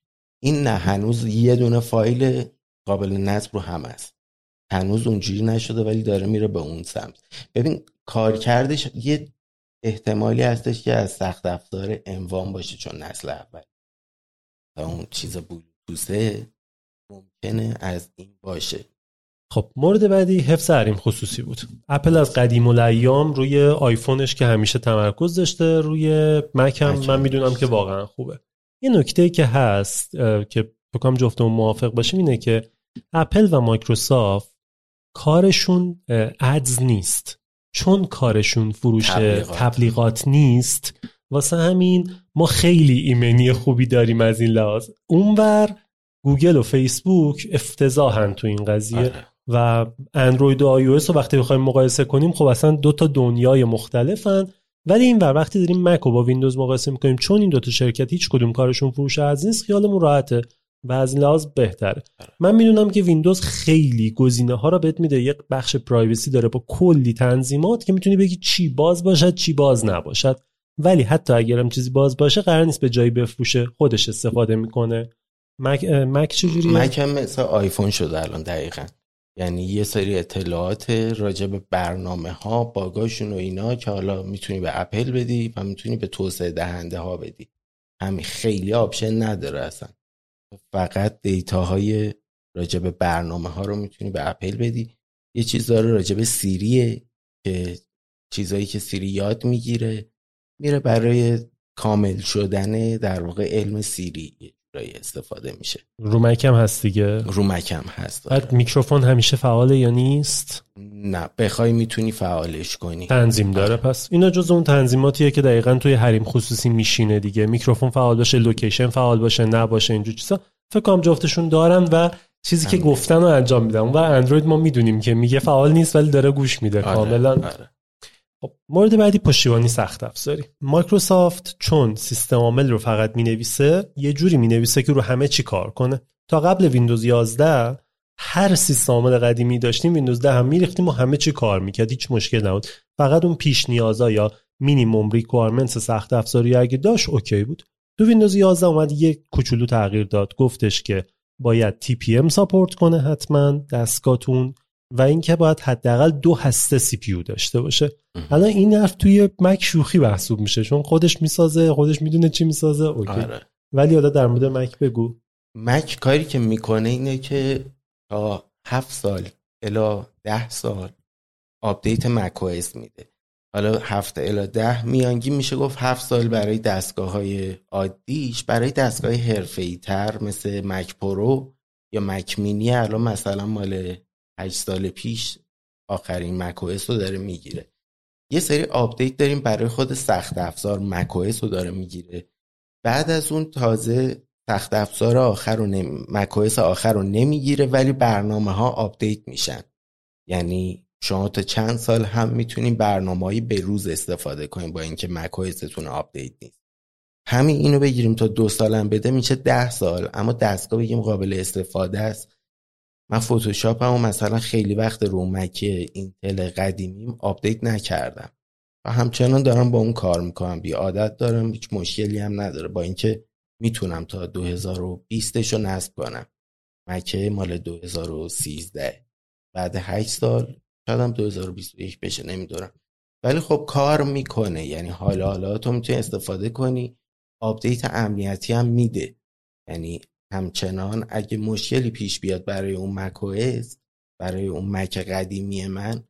این نه هنوز یه دونه فایل قابل نصب رو همه است هنوز اونجوری نشده ولی داره میره به اون سمت. ببین کارکردش یه احتمالی هستش که از سخت افزار اموان باشه چون نسل اول. تا اون چیز بلوتوسه ممکنه از این باشه. خب مورد بعدی حفظ حریم خصوصی بود. اپل از قدیم الایام روی آیفونش که همیشه تمرکز داشته روی مک هم من می‌دونم که واقعا خوبه. یه نکته که هست که بکنم جفتمون موافق باشیم اینه که اپل و مایکروسافت کارشون ads نیست. چون کارشون فروش تبلیغات, تبلیغات نیست واسه همین ما خیلی ایمنی خوبی داریم از این لحاظ. اونور گوگل و فیسبوک افتضاحن تو این قضیه. آره. و اندروید و آی رو وقتی بخوایم مقایسه کنیم خب اصلا دو تا دنیای مختلفن. ولی این ور وقتی داریم مک و با ویندوز مقایسه می‌کنیم چون این دو تا شرکت هیچ کدوم کارشون فروش ads نیست خیالمون راحته و از این لحاظ بهتره. من می‌دونم که ویندوز خیلی گزینه ها را بهت میده. یک بخش privacy داره با کلی تنظیمات که می‌تونی بگی چی باز باشد چی باز نباشد. ولی حتی اگرم چیزی باز باشه قرار نیست به جایی بفروشه. خودش استفاده می‌کنه. مک مک چجوریه؟ مک هم مثل آیفون شده الان دقیقا. یعنی یه سری اطلاعات راجع به برنامه ها bug اشون و اینا که حالا می‌تونی به اپل بدی و می‌تونی به توسعه دهنده ها بدی. همین خیلی option نداره اصلا. فقط data های راجع به برنامه ها رو می‌تونی به اپل بدی. یه چیز داره راجع به سیریه که چیزایی که سیری یاد می‌گیره میره برای کامل شدن در واقع علم سیری استفاده میشه. رو مکم هست دیگه. رو مکم هست بعد میکروفون همیشه فعاله یا نیست؟ نه بخوای می‌تونی فعالش کنی. تنظیم داره پس اینا جز اون تنظیماتیه که دقیقا توی حریم خصوصی میشینه دیگه. میکروفون فعال باشه location فعال باشه نباشه اینجور چیزا. فکر کنم جفتشون دارن و چیزی که گفتن رو انجام میدن. و اندروید ما می‌دونیم که میگه فعال نیست ولی داره گوش میده. آره، کاملا آره. خب مورد بعدی پشتیبانی سخت افزاری. مایکروسافت چون سیستم عامل رو فقط می نویسه یه جوری می نویسه که رو همه چی کار کنه. تا قبل ویندوز 11 هر سیستم عامل قدیمی داشتیم ویندوز 10 هم میریختیم و همه چی کار می‌کرد هیچ مشکل نبود. فقط اون پیش نیازا یا minimum requirements سخت افزاری اگه داشت OK بود. تو ویندوز 11 اومد یک کوچولو تغییر داد. گفتش که باید TPM support کنه حتما دستگاهتون. و اینکه باید حداقل دو هسته CPU داشته باشه. الان این حرف توی مک شوخی محسوب میشه چون خودش می‌سازه خودش می‌دونه چی می‌سازه OK. آره. ولی حالا در مورد مک بگو. مک کاری که می‌کنه اینه که تا هفت سال الا ده سال آپدیت macOS میده. حالا هفت الا ده میانگین میشه گفت هفت سال برای دستگاه های عادیش برای دستگاه حرفه‌ای تر مثل Mac Pro یا Mac mini. الان مثلا مال 8 سال پیش آخرین مک رو داره می‌گیره. یه سری آپدیت داریم برای خود سخت افزار مک رو داره می‌گیره. بعد از اون تازه سخت افزار آخر رو نمی... آخر رو نمی‌گیره ولی برنامه ها آپدیت میشن. یعنی شما تا چند سال هم می‌تونین برنامه‌ای به روز استفاده کنین با اینکه macOS تون آپدیت نیست. همین اینو بگیریم تا دو سالم بده میشه ده سال. اما دستگاه بگیم قابل استفاده است. من فتوشاپ هم مثلا خیلی وقت رو مک اینتل قدیمیم آپدیت نکردم. و همچنان دارم با اون کار می‌کنم. به این عادت دارم هیچ مشکلی هم نداره. با اینکه می‌تونم تا 2020 رو نصب کنم. مکه مال 2013 بعد 8 سال شاید هم 2021 بشه نمی‌دونم. ولی خب کار می‌کنه. یعنی حالا حالا تو می‌تونی استفاده کنی. آپدیت امنیتی هم میده. یعنی همچنان اگه مشکلی پیش بیاد برای اون مک برای اون مک قدیمی من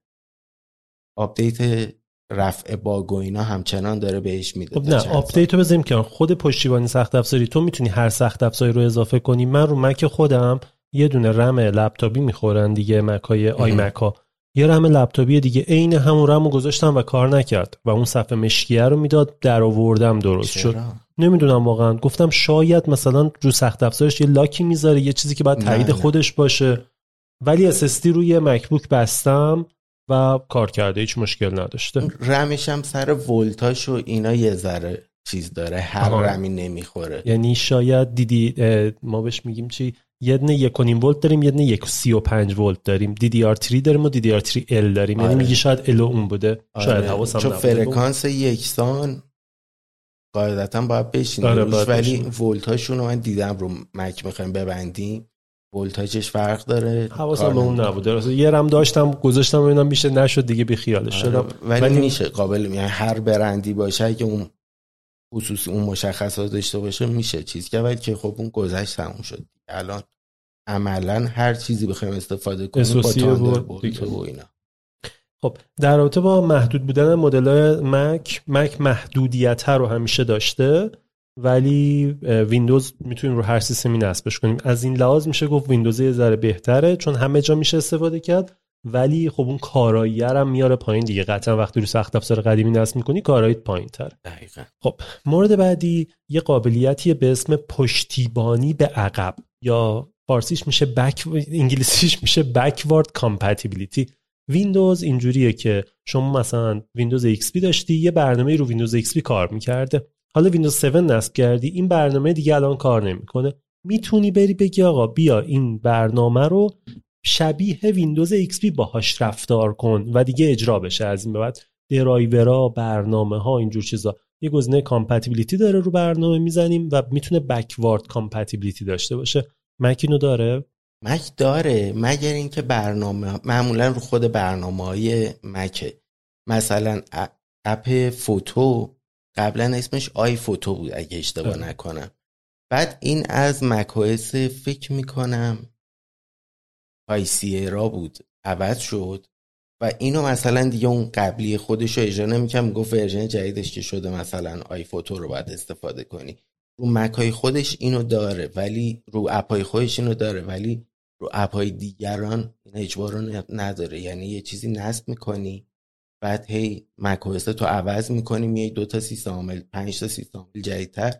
آپدیت رفع باگ و اینا همچنان داره بهش میده. خب نه آپدیت رو بذاریم که خود پشتیبانی سخت افزاری تو می‌تونی هر سخت افزاری رو اضافه کنی. من رو مک خودم یه دونه رم لپتاپی می‌خورن دیگه مک های آی مک ها یه رم لپتاپی دیگه عین همون رم رو گذاشتم و کار نکرد و اون صفحه مشکیه رو می‌داد در آوردم درست شد. نمی‌دونم واقعا. گفتم شاید مثلا رو سخت افزارش یه لاکی می‌ذاره یه چیزی که باید تایید خودش باشه. ولی SSD روی مکبوک بستم و کار کرده هیچ مشکل نداشته. رمش هم سر ولتاش و اینا یه ذره چیز داره هر رمی نمی‌خوره. یعنی شاید دیدی ما بهش میگیم چی؟ یه دونه یک ولت داریم یه دونه یک سی و پنج ولت داریم. DDR3 داریم و DDR3L داریم. یعنی آره. میگی شاید ال اون بوده. آره. شاید حواسم چون فرکانس یکسان قاعدتا باید بشین آره ولی ولتاشون رو من دیدم رو مک می‌خوایم ببندیم. ولتاژش فرق داره. حواسم به اون نبوده. یه رم داشتم گذاشتم ببینم میشه نشد دیگه بی خیالش. آره. شدم ولی, ولی میشه قابل یعنی هر برندی باشه اگه اون خصوصی اون مشخصات داشته باشه میشه چیز که ولی که خب اون گذشت تموم شد. الان عملا هر چیزی بخوایم استفاده کنیم با و اینا. خب در رابطه با محدود بودن مدل مک مک محدودیت رو همیشه داشته ولی ویندوز می‌تونیم رو هر سیستمی نصبش کنیم. از این لحاظ میشه گفت ویندوز یه ذره بهتره چون همه جا میشه استفاده کرد. ولی خب اون کارایی هم میاره پایین دیگه. قطعا وقتی رو سخت افزار قدیمی نصب می‌کنی کاراییت پایین تر دقیقا. خب مورد بعدی یه قابلیتی به اسم پشتیبانی به عقب یا فارسیش میشه back انگلیسیش میشه backward compatibility ویندوز اینجوریه که شما مثلا ویندوز XP داشتی یه برنامه رو ویندوز XP کار می‌کرده. حالا ویندوز 7 نصب کردی این برنامه دیگه الان کار نمی‌کنه. می‌تونی بری بگی آقا بیا این برنامه رو شبیه ویندوز XP باهاش رفتار کن و دیگه اجرا بشه از این به بعد. درایورا برنامه ها اینجور چیزا. یه گزینه compatibility داره رو برنامه می‌زنیم و می‌تونه backward compatibility داشته باشه. مک اینو داره؟ مک داره مگر اینکه برنامه معمولا رو خود برنامه های مکه مثلا اپ Photo قبلا اسمش iPhoto بود اگه اشتباه نکنم. بعد این از macOS فکر می‌کنم High Sierra بود. عوض شد. و اینو مثلا دیگه اون قبلی خودش رو اجرا نمی‌کنم گفت version جدیدش که شده مثلا iPhoto رو باید استفاده کنی. رو مکای خودش اینو داره ولی رو اپای خودش اینو داره ولی رو اپای دیگران این اجبار رو نداره. یعنی یه چیزی نصب می‌کنی بعد هی macOS تو عوض می‌کنی میای دو تا سیستم عامل پنج تا سیستم عامل جدیدتر.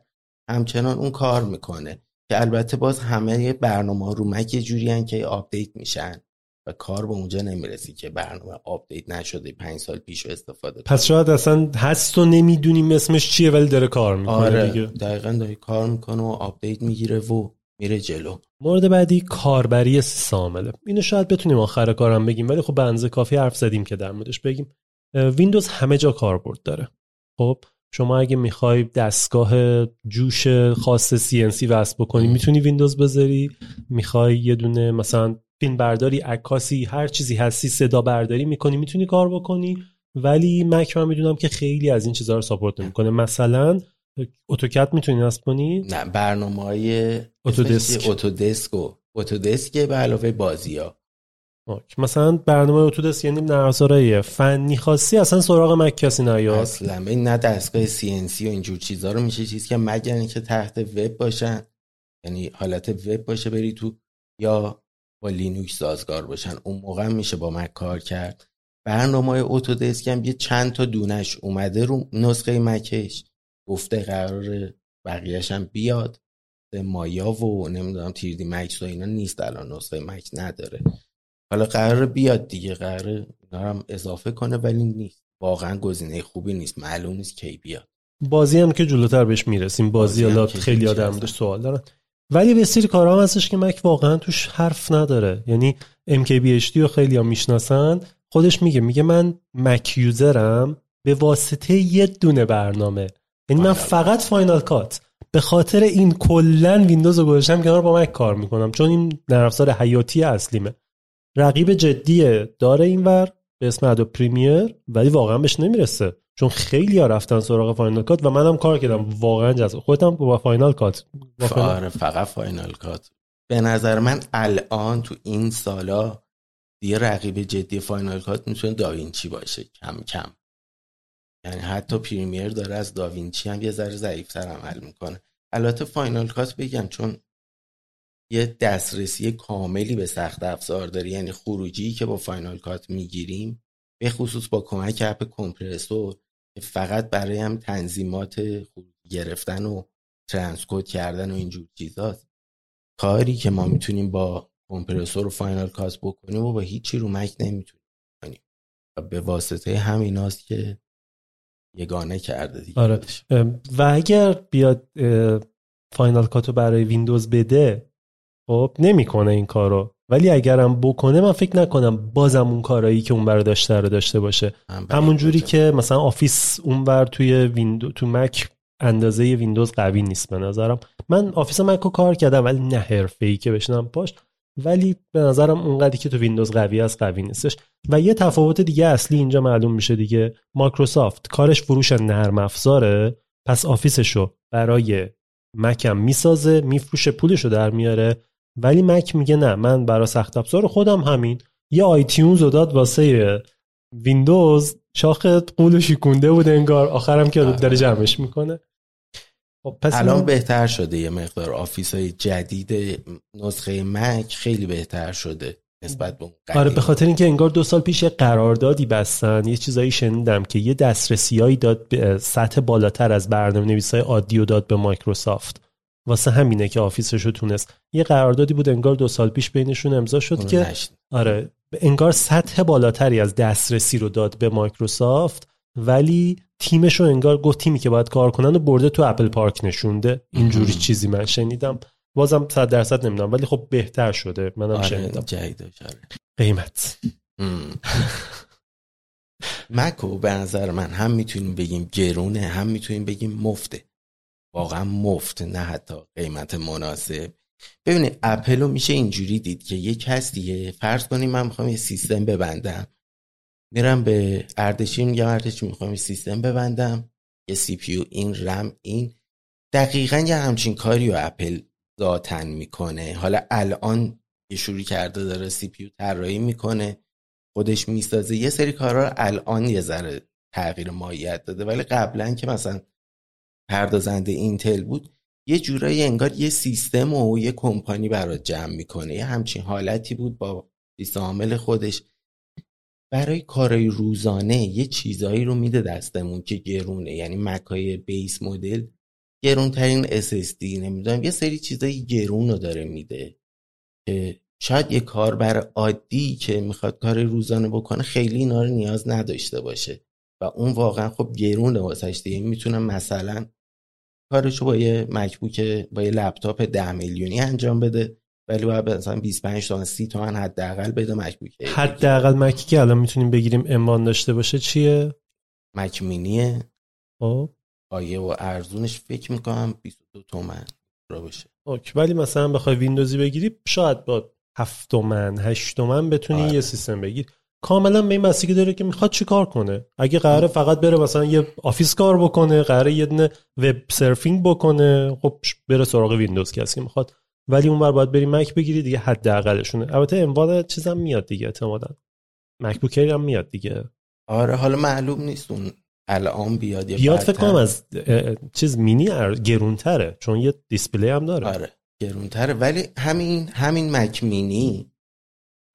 همچنان اون کار می‌کنه. که البته باز همه برنامه رو مک یه جوری که آپدیت میشن و کار به اونجا نمی‌رسی که برنامه آپدیت نشده پنج سال پیش استفاده پس شاید اصلا هست و نمی‌دونیم اسمش چیه ولی داره کار می‌کنه آره دیگه. دقیقا داره کار می‌کنه و آپدیت می‌گیره و میره جلو. مورد بعدی کاربری سامله. اینو شاید بتونیم آخر کارم بگیم ولی خب به کافی حرف زدیم که در موردش بگیم. ویندوز همه جا کاربرد داره. خب؟ شما اگه می‌خوای دستگاه جوش خاص CNC وصل بکنی می‌تونی ویندوز بذاری. می‌خوای یه دونه مثلا فیلم برداری عکاسی هر چیزی هستی صدا برداری می‌کنی می‌تونی کار بکنی. ولی مک من می‌دونم که خیلی از این چیزها رو support نمی‌کنه. مثلا AutoCAD می‌تونی نصب کنی؟ نه برنامه های Autodesk اتودسک و اتودسک به علاوه بازی ها مثلا برنامه اتودسک یعنی نرم فنی خاصی اصلا سراغ مک کسی نیاد؟ اصلا نه دستگاه CNC و اینجور چیزا رو میشه چیز که مگر اینکه تحت وب باشن. یعنی حالت وب باشه بری تو یا با لینوکس سازگار باشن. اون موقع میشه با مک کار کرد. برنامه اتودسک هم یه چند تا دونش اومده رو نسخه مکش. گفته قرار بقیهش هم بیاد. مایا و نمی‌دونم تیردی مکس و اینا نیست الان نسخه مک نداره. حالا قرار بیاد دیگه قرار هم اضافه کنه ولی نیست. واقعا گزینه خوبی نیست. معلوم نیست کی بیاد. بازی هم که جلوتر بهش می‌رسیم. بازی, بازی خیلی آدم سوال دارن ولی به سری کارها هم هستش که مک واقعا توش حرف نداره. یعنی MKBHD رو خیلی هم می‌شناسن. خودش میگه میگه من مک یوزرم به واسطه یه دونه برنامه. یعنی من فقط فاینال کات به خاطر این کلا ویندوز رو گذاشتم کنار با مک کار می‌کنم. چون این نرم افزار حیاتی اصلیمه. رقیب جدیه داره اینور به اسم Adobe Premiere ولی واقعا بهش نمی‌رسه. چون خیلی ها رفتن سراغ Final Cut و منم کار کردم. واقعا جذاب. خودم با Final Cut. آره فقط Final Cut. به نظر من الان تو این سالا دیگه رقیب جدی Final Cut می‌تونه DaVinci باشه کم کم. یعنی حتی Premiere داره از DaVinci هم یه ذره ضعیفتر عمل می‌کنه. البته Final Cut بگم چون یه دسترسی کاملی به سخت افزار داره. یعنی خروجی که با Final Cut می‌گیریم به خصوص با کمک اپ Compressor که فقط برای هم تنظیمات گرفتن و transcode کردن و اینجور چیزاست. کاری که ما می‌تونیم با Compressor و Final Cut بکنیم و با هیچی رو مک نمی‌تونیم کنیم و به واسطه همیناست که یگانه کرده دیگه. آره. و اگر بیاد Final Cut و برای ویندوز بده خب نمی‌کنه این کارو. ولی اگرم بکنه من فکر نکنم بازم اون کارایی که اون بر داشته رو داشته باشه. همون جوری که مثلا آفیس اونور توی ویندو تو مک اندازه ویندوز قوی نیست به نظرم. من آفیس مک رو کار کردم ولی نه حرفه ای که بشنم پاش ولی به نظرم اونقدری که تو ویندوز قوی است قوی نیستش. و یه تفاوت دیگه اصلی اینجا معلوم میشه دیگه. مایکروسافت کارش فروش نرم افزاره. پس آفیسشو برای مکم می‌سازه میفروشه پولشو در میاره. ولی مک میگه نه من برای سخت افزار خودم همین. یه iTunes رو داد واسه ویندوز شاخ غول شیکونده بود انگار. آخرم که داره جمعش می‌کنه. خب پس الان بهتر شده یه مقدار. آفیس های جدید نسخه مک خیلی بهتر شده نسبت به آره به خاطر اینکه انگار دو سال پیش قراردادی بستن یه چیزایی شنیدم که یه دسترسیایی داد به سطح بالاتر از برنامه نویسای عادی و داد به مایکروسافت. واسه همینه که آفیسش رو تونست. یه قراردادی بود انگار دو سال پیش بینشون امضا شد که آره انگار سطح بالاتری از دسترسی رو داد به مایکروسافت ولی تیمش رو انگار گفت تیمی که باید کار کنن و برده تو Apple Park نشونده. اینجوری چیزی من شنیدم. بازم صد درصد نمی‌دونم ولی خب بهتر شده. منم آره شنیدم. قیمت. مکو به نظر من هم می‌تونیم بگیم گرونه هم می‌تونیم بگیم مفته. واقعا مفت نه حتی قیمت مناسب. ببینید اپل رو میشه اینجوری دید که یک هستیه فرض کنیم من می‌خوام یه سیستم ببندم. میرم به اردشیر میگم اردشیر می‌خوام؟ یه سیستم ببندم. یه سی پیو این رم این. دقیقا یه همچین کاری رو اپل ذاتن می‌کنه. حالا الان یه شروع کرده داره سی پیو طراحی می‌کنه. خودش می‌سازه. یه سری کارا رو الان یه ذره تغییر ماهیت داده. ولی قبلا که مثلا پردازنده اینتل بود یه جورایی انگار یه سیستم و یه کمپانی برات جمع می‌کنه. یه همچین حالتی بود با سیستم خودش. برای کارهای روزانه یه چیزایی رو میده دستمون که گرونه یعنی مکای بیس مدل. گرونترین SSD نمی‌دونم یه سری چیزایی گرون رو داره میده. شاید یه کاربر عادی که می‌خواد کار روزانه بکنه خیلی اینا رو نیاز نداشته باشه. و اون واقعا خب گرونه واسش دیگه. می‌تونه مثلا کارشو با یه مکبوک با یه لپتاپ ده میلیونی انجام بده. ولی باید مثلا 25 تا 30 تومن حداقل بده مکبوک حداقل مکی که الان می‌تونیم بگیریم امان داشته باشه چیه؟ مک مینیه خب. آیه و ارزونش فکر می‌کنم 22 تومن را باشه. اوکی. ولی مثلا بخوای ویندوزی بگیری شاید با 7 تومن 8 تومن بتونی آره. یه سیستم بگیری کاملا به این بستگی داره که می‌خواد چی کار کنه. اگه قراره فقط بره مثلا یه آفیس کار بکنه قراره یه دونه وب سرفینگ بکنه خب بره سراغ ویندوز کسی می‌خواد. ولی اونور باید بری مک بگیری دیگه حداقلشونه. البته اموال چیزم میاد دیگه اعتمادا مکبوک هم میاد دیگه. آره حالا معلوم نیست اون الان بیاد بیاد فکر کنم از چیز مینی گرونتره چون یه دیسپلی هم داره. آره گرونتره. ولی همین همین مک مینی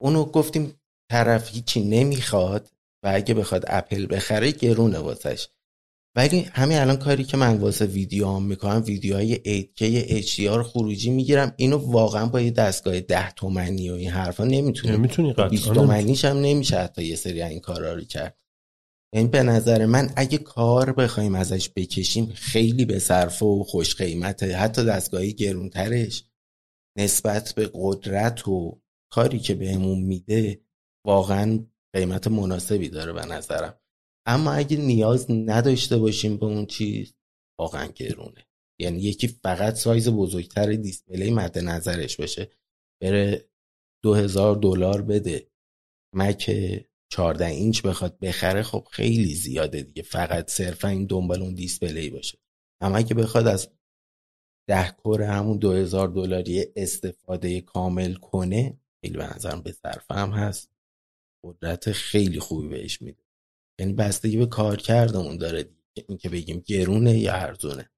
اونو گفتیم طرف هیچی نمی‌خواد و اگه بخواد اپل بخره گرونه واسش. ولی همین الان کاری که من واسه ویدیو هم می‌کنم ویدیوهای 8K HDR خروجی می‌گیرم. اینو واقعا با یه دستگاه 10 تومنی و این حرفا نمی‌تونی نمی‌تونی 20 تومنیش هم نمیشه حتی یه سری این کارا رو کرد. این به نظر من اگه کار بخوایم ازش بکشیم خیلی به صرفه و خوش قیمته حتی دستگاهی گرونترش نسبت به قدرت و کاری که بهمون میده واقعا قیمت مناسبی داره به نظرم. اما اگه نیاز نداشته باشیم به اون چیز واقعا گرونه. یعنی یکی فقط سایز بزرگتر display مد نظرش باشه بره دو هزار دلار بده. مک 14 اینچ بخواد بخره خب خیلی زیاده دیگه. فقط صرفا این دنبال اون display باشه. اما اگه بخواد از ده کور همون دو هزار دلاری استفاده کامل کنه خیلی به نظرم به صرف هم هست. قدرت خیلی خوبی بهش میده. یعنی بستگی به کار کردمون داره دیگه. این که بگیم گرونه یا ارزونه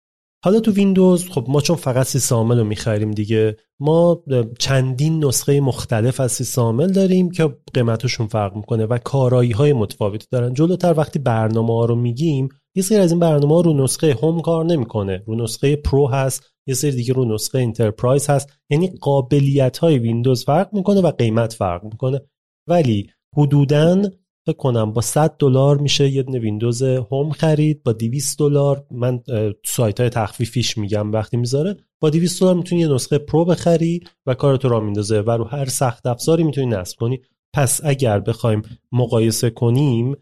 حالا تو ویندوز خب ما چون فقط سیستم رو می‌خریم دیگه ما چندین نسخه مختلف از سیستم داریم که قیمتشون فرق می‌کنه و کارایی های متفاوتی دارن. جلوتر وقتی برنامه ها رو میگیم یه سری از این برنامه ها رو نسخه Home کار نمی‌کنه. رو نسخه Pro هست یه سری دیگه رو نسخه Enterprise هست. یعنی قابلیت های ویندوز فرق می‌کنه و قیمت فرق می‌کنه. ولی حدوداً فکر کنم با 100 دلار میشه یه دونه ویندوز Home خرید با 200 دلار من سایت های تخفیفیش میگم وقتی می‌ذاره با 200 دلار می‌تونی یه نسخه Pro بخری و کارتو راه میندازه و رو هر سخت افزاری می‌تونی نصب کنی. پس اگر بخوایم مقایسه کنیم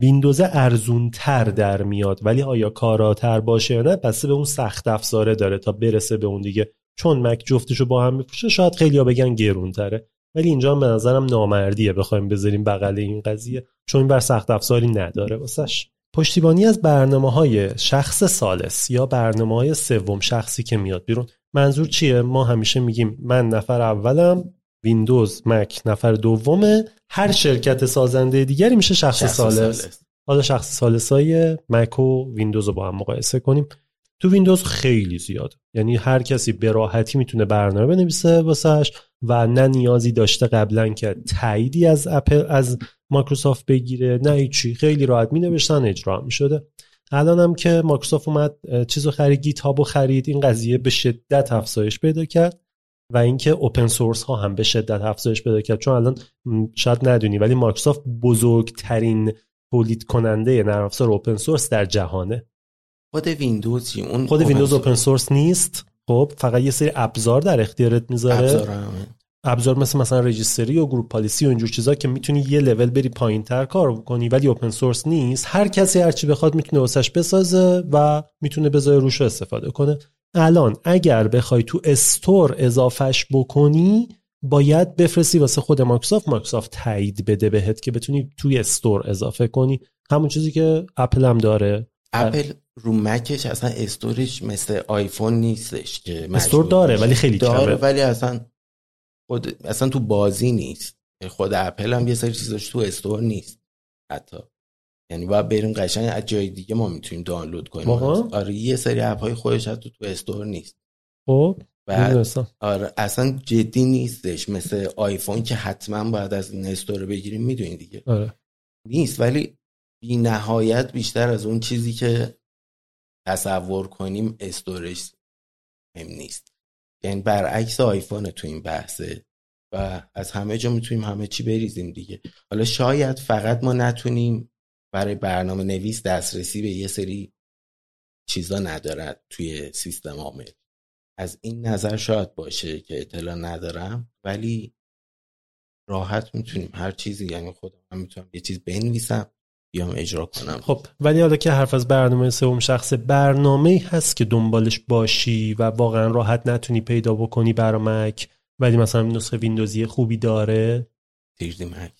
ویندوز ارزون تر در میاد ولی آیا کاراتر باشه یا نه پس به اون سخت افزاره داره تا برسه به اون دیگه. چون مک جفتشو با هم میفروشه شاید خیلی ها بگن گرون تره ولی اینجا به نظرم نامردیه بخوایم بذاریم بغل این قضیه چون این بر سخت افزاری نداره واسش. پشتیبانی از برنامه های شخص سالس یا برنامه های سوم شخصی که میاد بیرون منظور چیه؟ ما همیشه میگیم من نفر اولم ویندوز مک نفر دومه هر شرکت سازنده دیگری میشه شخص, شخص ثالث. ثالث حالا شخص ثالث های مک و ویندوز رو با هم مقایسه کنیم. تو ویندوز خیلی زیاد یعنی هر کسی به راحتی می‌تونه برنامه بنویسه واسش. و نه نیازی داشته قبلا که تاییدی از اپل از مایکروسافت بگیره نه هیچی. خیلی راحت می نوشتن اجرا می شده الان هم که مایکروسافت اومد چیزو خرید GitHub و خرید این قضیه به شدت افزایش پیدا کرد و اینکه open source ها هم به شدت افزایش پیدا کرد. چون الان شاید ندونی ولی مایکروسافت بزرگترین تولید کننده نرم افزار open source در جهانه. خود ویندوز اون خود ویندوز open source نیست. خب فقط یه سری ابزار در اختیارت می‌ذاره. ابزار مثل مثلا registry و group policy و اینجور چیزا که می‌تونی یه لول بری پایین تر کار کنی ولی open source نیست. هر کسی هرچی بخواد می‌تونه واسش بسازه و می‌تونه بذاره روش رو استفاده کنه. الان اگر بخوای تو store اضافه‌ش بکنی باید بفرستی واسه خود مایکروسافت. مایکروسافت تایید بده بهت که بتونی توی store اضافه کنی. همون چیزی که اپل هم داره. اپل رو مکش اصلا store ش مثل آیفون نیستش که store داره ولی خیلی داره ولی اصلا خود اصلا تو بازی نیست. خود اپل هم یه سری چیزاش تو store نیست حتی. یعنی باید بریم قشنگ از جای دیگه ما می‌تونیم دانلود کنیم. آره یه سری اپ های خودش حتی تو استور نیست. خب آره اصلا جدی نیستش. مثل آیفون که حتما باید از این استور بگیریم می‌دونید دیگه. آره. نیست ولی بی نهایت بیشتر از اون چیزی که تصور کنیم استورش هم نیست. یعنی برعکس آیفون تو این بحثه و از همه جا می‌تونیم همه چی بریزیم دیگه. حالا شاید فقط ما نتونیم برای برنامه نویس دسترسی به یه سری چیزا ندارد توی سیستم عامل. از این نظر شاید باشه که اطلاع ندارم ولی راحت می‌تونیم هر چیزی یعنی خودم می‌تونم یه چیز بنویسم بیام اجرا کنم. خب ولی حالا که حرف از برنامه سوم شخص برنامه هست که دنبالش باشی و واقعا راحت نتونی پیدا بکنی برای مک ولی مثلا نسخه ویندوزی خوبی داره؟ تیردی مک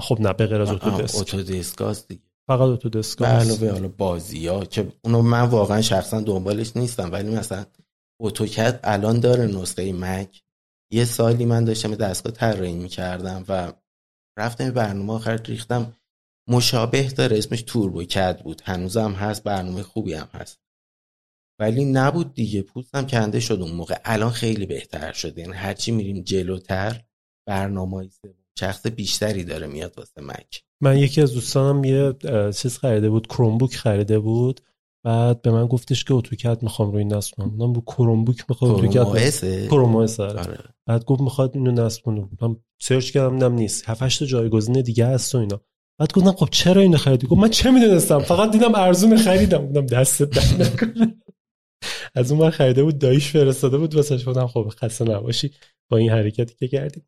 خب نه به غیر از اتودسک. دیگه. فقط اتودسک علاوه حالا بازی ها که اونو من واقعا شخصا دنبالش نیستم ولی مثلا اتوکد الان داره نسخه مک. یه سالی من داشتم دستگاه طراحی می‌کردم و رفتم برنامه آخر ریختم. مشابه داره اسمش توربو کد بود. هنوزم هست برنامه خوبی هم هست. ولی نبود دیگه. پوستم کنده شد اون موقع. الان خیلی بهتر شده. یعنی هرچی میریم جلوتر برنامه شخص بیشتری داره میاد واسه مک. من یکی از دوستانم یه چیز خریده بود. کرومبوک خریده بود. بعد به من گفتش که اتوکد می‌خوام روی نصب کنم من رو کرومبوک می‌خوام اتوکد کروموس آره. بعد گفت می‌خواد اینو نصب کنم من سرچ کردم دیدم نیست. 7 8 جایگزین دیگه هست و اینا. بعد گفتم خب چرا اینو خریدی؟ گفت من چه می‌دونستم؟ فقط دیدم ارزون خریدم. گفتم دستت در نکنه. از اون خریده بود دایش فرستاده بود واسه گفتم خب خسته نباشی با این حرکتی که کردی.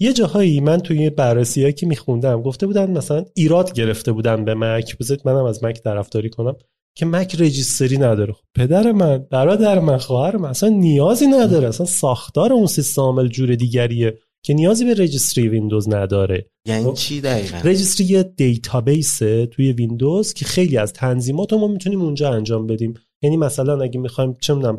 یه جاهایی من توی بررسی که میخوندم گفته بودن مثلا ایراد گرفته بودن به مک. بذارید منم از مک طرفداری کنم که مک registry نداره. خب پدر من برادر من خواهر من اصلا نیازی نداره. اصلا ساختار اون سیستم عامل جور دیگریه. که نیازی به registry ویندوز نداره. یعنی خب، چی دقیقا؟ registry یه database توی ویندوز که خیلی از تنظیمات ما می‌تونیم اونجا انجام بدیم. یعنی مثلا اگه می‌خوایم چه می‌دونم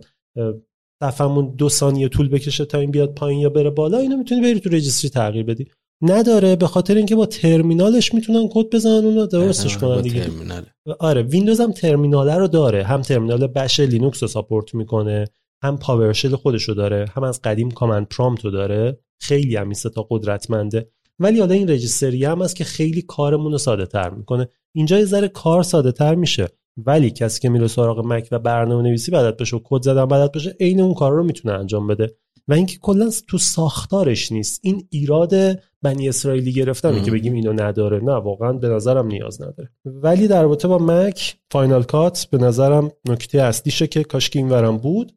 صفحه‌مون دو ثانیه طول بکشه تا این بیاد پایین یا بره بالا اینو می‌تونی بری تو registry تغییر بدی. نداره به خاطر اینکه با ترمینالش می‌تونن کد بزنن اونو درستش کنن دیگه. ترمینال. آره ویندوز هم ترمیناله رو داره. هم terminal Bash لینوکس رو support می‌کنه هم PowerShell خودش رو داره هم از قدیم command prompt رو داره. خیلی هم تا قدرتمنده. ولی حالا این registry هم هست که خیلی کارمون رو ساده تر می‌کنه. اینجا یه ذره کار ساده تر میشه. ولی کسی که میره سراغ مک و برنامه نویسی بلد بشه و کد زدن بلد بشه عین اون کار رو می‌تونه انجام بده. و اینکه کلا تو ساختارش نیست. این ایراد بنی اسرائیلی گرفتن که بگیم اینو نداره. نه واقعا به نظرم نیاز نداره. ولی در رابطه با مک Final Cut به نظرم نکته اصلیشه که کاش که اینورم بود.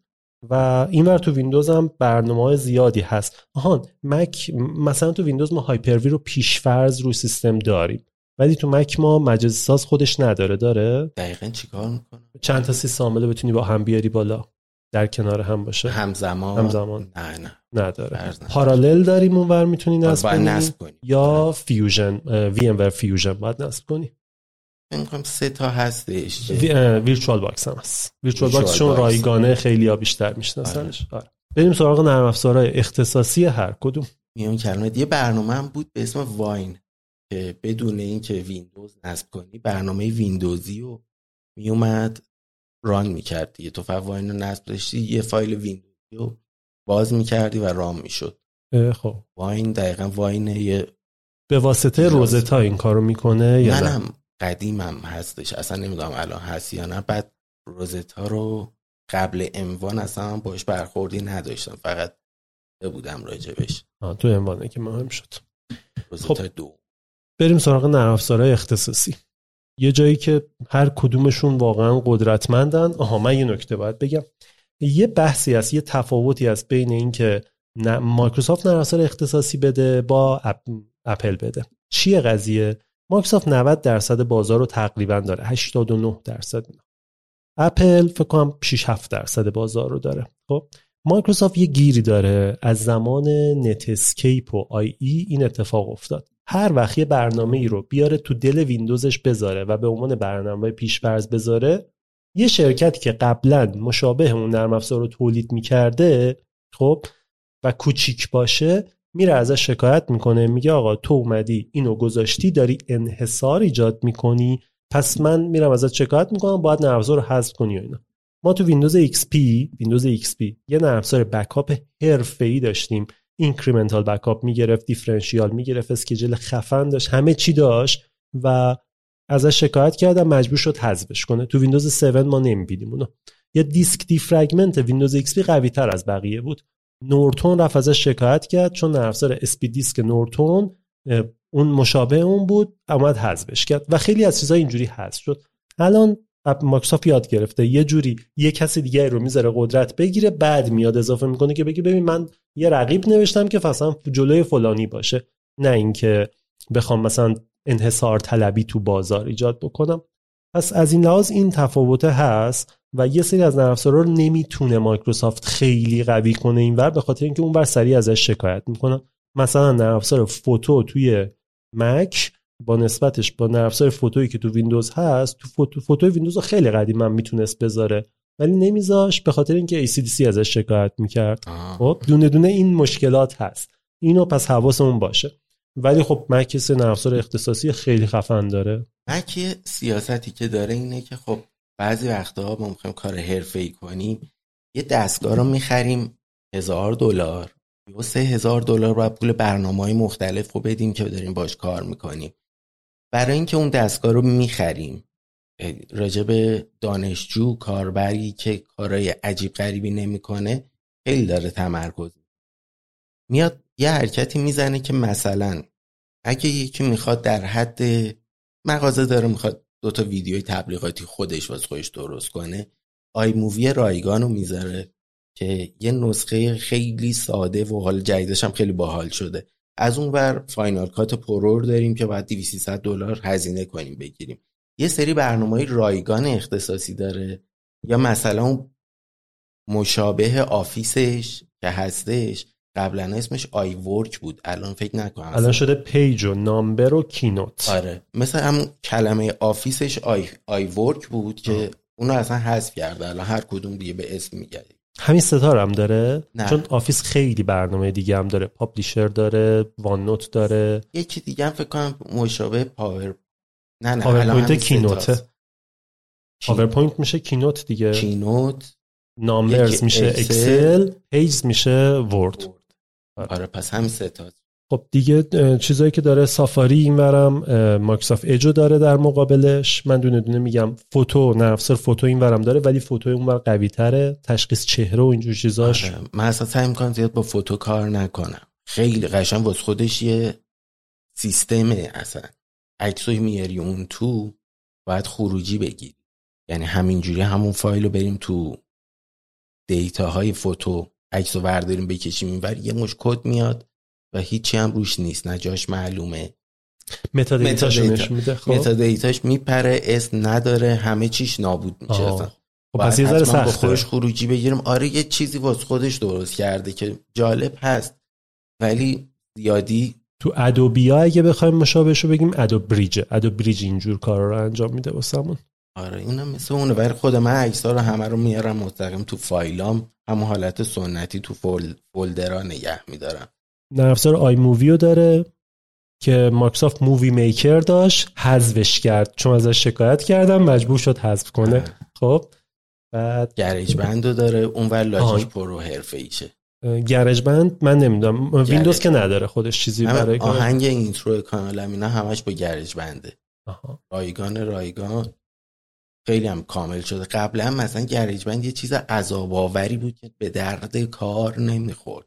و اینور تو ویندوز هم برنامه های زیادی هست. آهان مک مثلا تو ویندوز ما Hyper-V رو پیشفرض رو سیستم داریم. ولی تو مک ما مجازی ساز خودش نداره. داره؟ دقیقا چیکار می‌کنه؟ چند تا سیستم عامل بتونی با هم بیاری بالا. در کنار هم باشه. همزمان؟ همزمان. نه نه. نداره. Parallels داریم اونور می‌تونی نصب کنی؟ یا Fusion VMware Fusion باید نصب کنی؟ کنم سه تا هستش. VirtualBox هم هست. VirtualBox چون رایگانه خیلی ها بیشتر میشناسنش. آره. آره. بریم سراغ نرم افزارهای اختصاصی هر کدوم. میون کلمه یه برنامه هم بود به اسم واین که بدون اینکه ویندوز نصب کنی برنامه ویندوزی رو میومد ران می‌کرد دیگه. تو فقط واین رو نصب داشتی یه فایل ویندوزی رو باز می‌کردی و ران می‌شد. خب. واین دقیقا واین یه به واسطه روزتا این کارو می‌کنه یا منم قدیمم هستش. اصلا نمی‌دونم الان هست یا نه. بعد روزتا رو قبل اموان اصلا باش برخوردی نداشتم. فقط بودم راجبش تو M1 ه که مهم شد. Rosetta خب. دو. بریم سراغ نرم افزارهای اختصاصی. یه جایی که هر کدومشون واقعا قدرتمندن. آها من یه نکته باید بگم. یه بحثی هست یه تفاوتی هست بین اینکه مایکروسافت نرم افزار اختصاصی بده با اپل بده. چیه قضیه؟ مایکروسافت 90 درصد بازار رو تقریبا داره. 89 درصد. اپل فکر کنم 6 7 درصد بازار رو داره. خب مایکروسافت یه گیری داره. از زمان Netscape و IE این اتفاق افتاد. هر وقت یه برنامه ای رو بیاره تو دل ویندوزش بذاره و به عنوان برنامه پیش‌فرض بذاره یه شرکتی که قبلا مشابه اون نرم افزار رو تولید می‌کرده خب و کوچیک باشه میره ازش شکایت می‌کنه میگه آقا تو اومدی اینو گذاشتی داری انحصار ایجاد می‌کنی پس من میرم ازت شکایت می‌کنم باید نرم رو حذف کنی و اینا. ما تو ویندوز XP ویندوز XP یه نرم افزار backup حرفه‌ای داشتیم. incremental backup می‌گرفت differential می‌گرفت schedule خفن داشت همه چی داشت و ازش شکایت کردم مجبور شد حذفش کنه. تو ویندوز 7 ما نمی‌بینیم اونو یا disk defragment ویندوز XP قوی تر از بقیه بود. نورتون رفت ازش شکایت کرد چون افزار Speed Disk نورتون اون مشابه اون بود اومد حذفش کرد و خیلی از چیزها اینجوری حذف شد. الان مایکروسافت یاد گرفته یه جوری یه کسی دیگه رو می‌ذاره قدرت بگیره بعد میاد اضافه می‌کنه که بگی ببین من یه رقیب نوشتم که مثلا جلوی فلانی باشه. نه اینکه بخوام مثلا انحصار طلبی تو بازار ایجاد بکنم. پس از این لحاظ این تفاوته هست. و یه سری از نرم رو نمی‌تونه مایکروسافت خیلی قوی کنه اینور به خاطر اینکه اونور سریع ازش شکایت می‌کنن مثلا نرم افزار فوتو توی مک با نسبتش با نرم افزار فوتویی که تو ویندوز هست تو فوتو فوتوی ویندوز خیلی قدیم من می‌تونست بذاره. ولی نمیذاش به خاطر اینکه ACDC ازش شکایت می‌کرد. خب دونه دونه این مشکلات هست. اینو پس حواسمون باشه. ولی خب مک سه افزار اختصاصی خیلی خفن داره. مک سیاستی که داره اینه که خب بعضی وقتا ما می‌خوایم کار حرفه‌ای کنیم یه دستگاه رو می‌خریم هزار دلار. یا سه هزار دلار باید پول برنامه های مختلف رو بدیم که داریم باش کار می‌کنیم. برای اینکه اون دستگاه رو می‌خریم راجب دانشجو کاربری که کارهای عجیب غریبی نمی‌کنه خیلی داره تمرکز. میاد یه حرکتی می‌زنه که مثلا اگه یکی می‌خواد در حد مغازه داره می‌خواد دوتا ویدیوی تبلیغاتی خودش واسه خودش درست کنه iMovie رایگانو می‌ذاره که یه نسخه خیلی ساده و حالا جدیدش هم خیلی باحال شده. از اون ور Final Cut Pro رو داریم که باید 200 دلار هزینه کنیم بگیریم. یه سری برنامه رایگان اختصاصی داره یا مثلا اون مشابه آفیسش که هستش قبلا اسمش iWork بود. الان فکر نکنم الان شده Pages و Numbers و Keynote. آره. مثل هم کلمه آفیسش آی, iWork بود که آه. اونو اصلا حذف کرده. الان هر کدوم دیگه به اسم میگه. همین سه تا رو هم داره؟ نه. چون آفیس خیلی برنامه دیگه هم داره. Publisher داره OneNote داره. یکی دیگه هم فکر کنم مشابه پاور نه نه پاورپوینت Keynote. پاورپوینت میشه Keynote دیگه. Keynote. Numbers میشه اکسل. Pages میشه ورد. آره. پس همین سه خب دیگه چیزایی که داره سافاری اینورم مایکروسافت اجو داره در مقابلش. من دونه دونه میگم فوتو نه افسر فوتو اینورم داره ولی فوتو اونور قوی تره تشخیص چهره و اینجور چیزاش. آره. من اصلا سعی می‌کنم زیاد با فوتو کار نکنم. خیلی قشنگ واسه خودش یه سیستمه اصلا. عکسوی میاری اون تو باید خروجی بگیری. یعنی همینجوری همون فایل رو بریم تو دیتاهای فوتو. عکس رو برداریم بکشیم اینور یه مشت کد میاد و هیچی هم روش نیست نه جاش معلومه. metadata ش خب؟ data ش میپره اسم نداره همه چیش نابود میشه خب پس یه ذره سخته. خودش خروجی بگیرم آره یه چیزی واسه خودش درست کرده که جالب هست. ولی زیادی تو Adobe ها اگه بخوایم مشابهشو بگیم Adobe Bridge Adobe Bridge اینجور کارا رو انجام میده واسمون. آره اینم مثل اونه. ولی خود من عکس‌ها رو همه رو میارم مستقیم تو فایلام. همون حالت سنتی تو fol... folder ها نگه میدارم. نرم افزار iMovie رو داره که مایکروسافت Movie Maker داشت حذفش کرد. چون ازش شکایت کردن مجبور شد حذف کنه. خب بعد GarageBand رو داره. اون ور Logic Pro حرفه ایشه. GarageBand من نمی‌دونم. ویندوز که نداره خودش چیزی برای آهنگ intro کانال اینا همش با GarageBand ه. رایگان رایگان. خیلی هم کامل شده. قبلا مثلا GarageBand یه چیز عذاب آوری بود که به درد کار نمی‌خورد.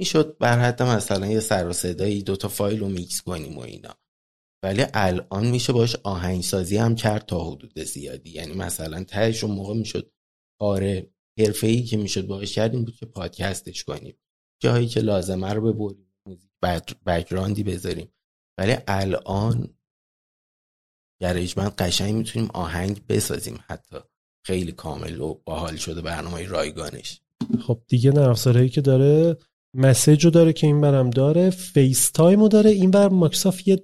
می‌شد بر حد مثلا یه سر و صدایی دوتا فایل رو میکس کنیم و اینا. ولی الان میشه باش آهنگسازی هم کرد تا حدود زیادی. یعنی مثلا تهش اون موقع می‌شد کار حرفه ای که می‌شد باش کردیم بود که پادکستش کنیم. جایی که لازمه رو ببریم موزیک بکراندی بذاریم. ولی الان گریجمند قشنگ می‌تونیم آهنگ بسازیم حتی خیلی کامل و باحال شده برنامه رایگانش. خب دیگه نرم که داره مسیج رو داره که این برم داره فیس تایم رو داره این بر مایکروسافت یه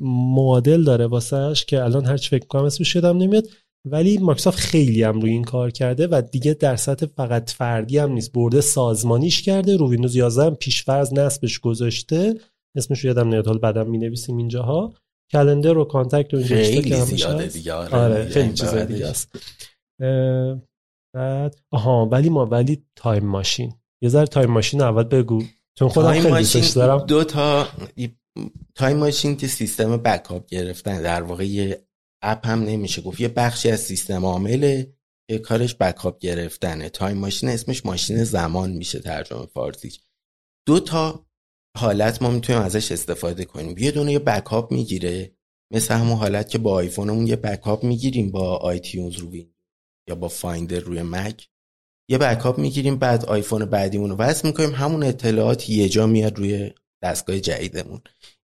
معادل داره واسهش که الان هرچی فکر کنم اسمش یادم نمیاد ولی مایکروسافت خیلی هم روی این کار کرده و دیگه در سطح فقط فردی هم نیست برده سازمانیش کرده رو ویندوز 11 هم پیشفرض نصبش گذاشته اسمش یادم نمیاد حالا بعدم می نویسیم اینجاها. کلندر و کانتکت و اینجا خیلی زیاده دیگه آره, آره خیلی چیز دیگه است. بعد آها ولی ما ولی Time Machine. یه ذره Time Machine اول بگو. چون خودم خیلی دوستش دارم. دو تا Time Machine که سیستم backup گرفتن. در واقع یه app هم نمیشه گفت. یه بخشی از سیستم عامله که کارش backup گرفتنه. Time Machine اسمش ماشین زمان میشه ترجمه فارسی دو تا حالت ما می‌تونیم ازش استفاده کنیم. یه دونه یه backup می‌گیره. مثل همون حالت که با آیفونمون یه backup می‌گیریم با iTunes رو یا با Finder روی مک. یه backup می‌گیریم بعد آیفون بعدیمون رو وصل می‌کنیم. همون اطلاعات یه جا میاد روی دستگاه جدیدمون.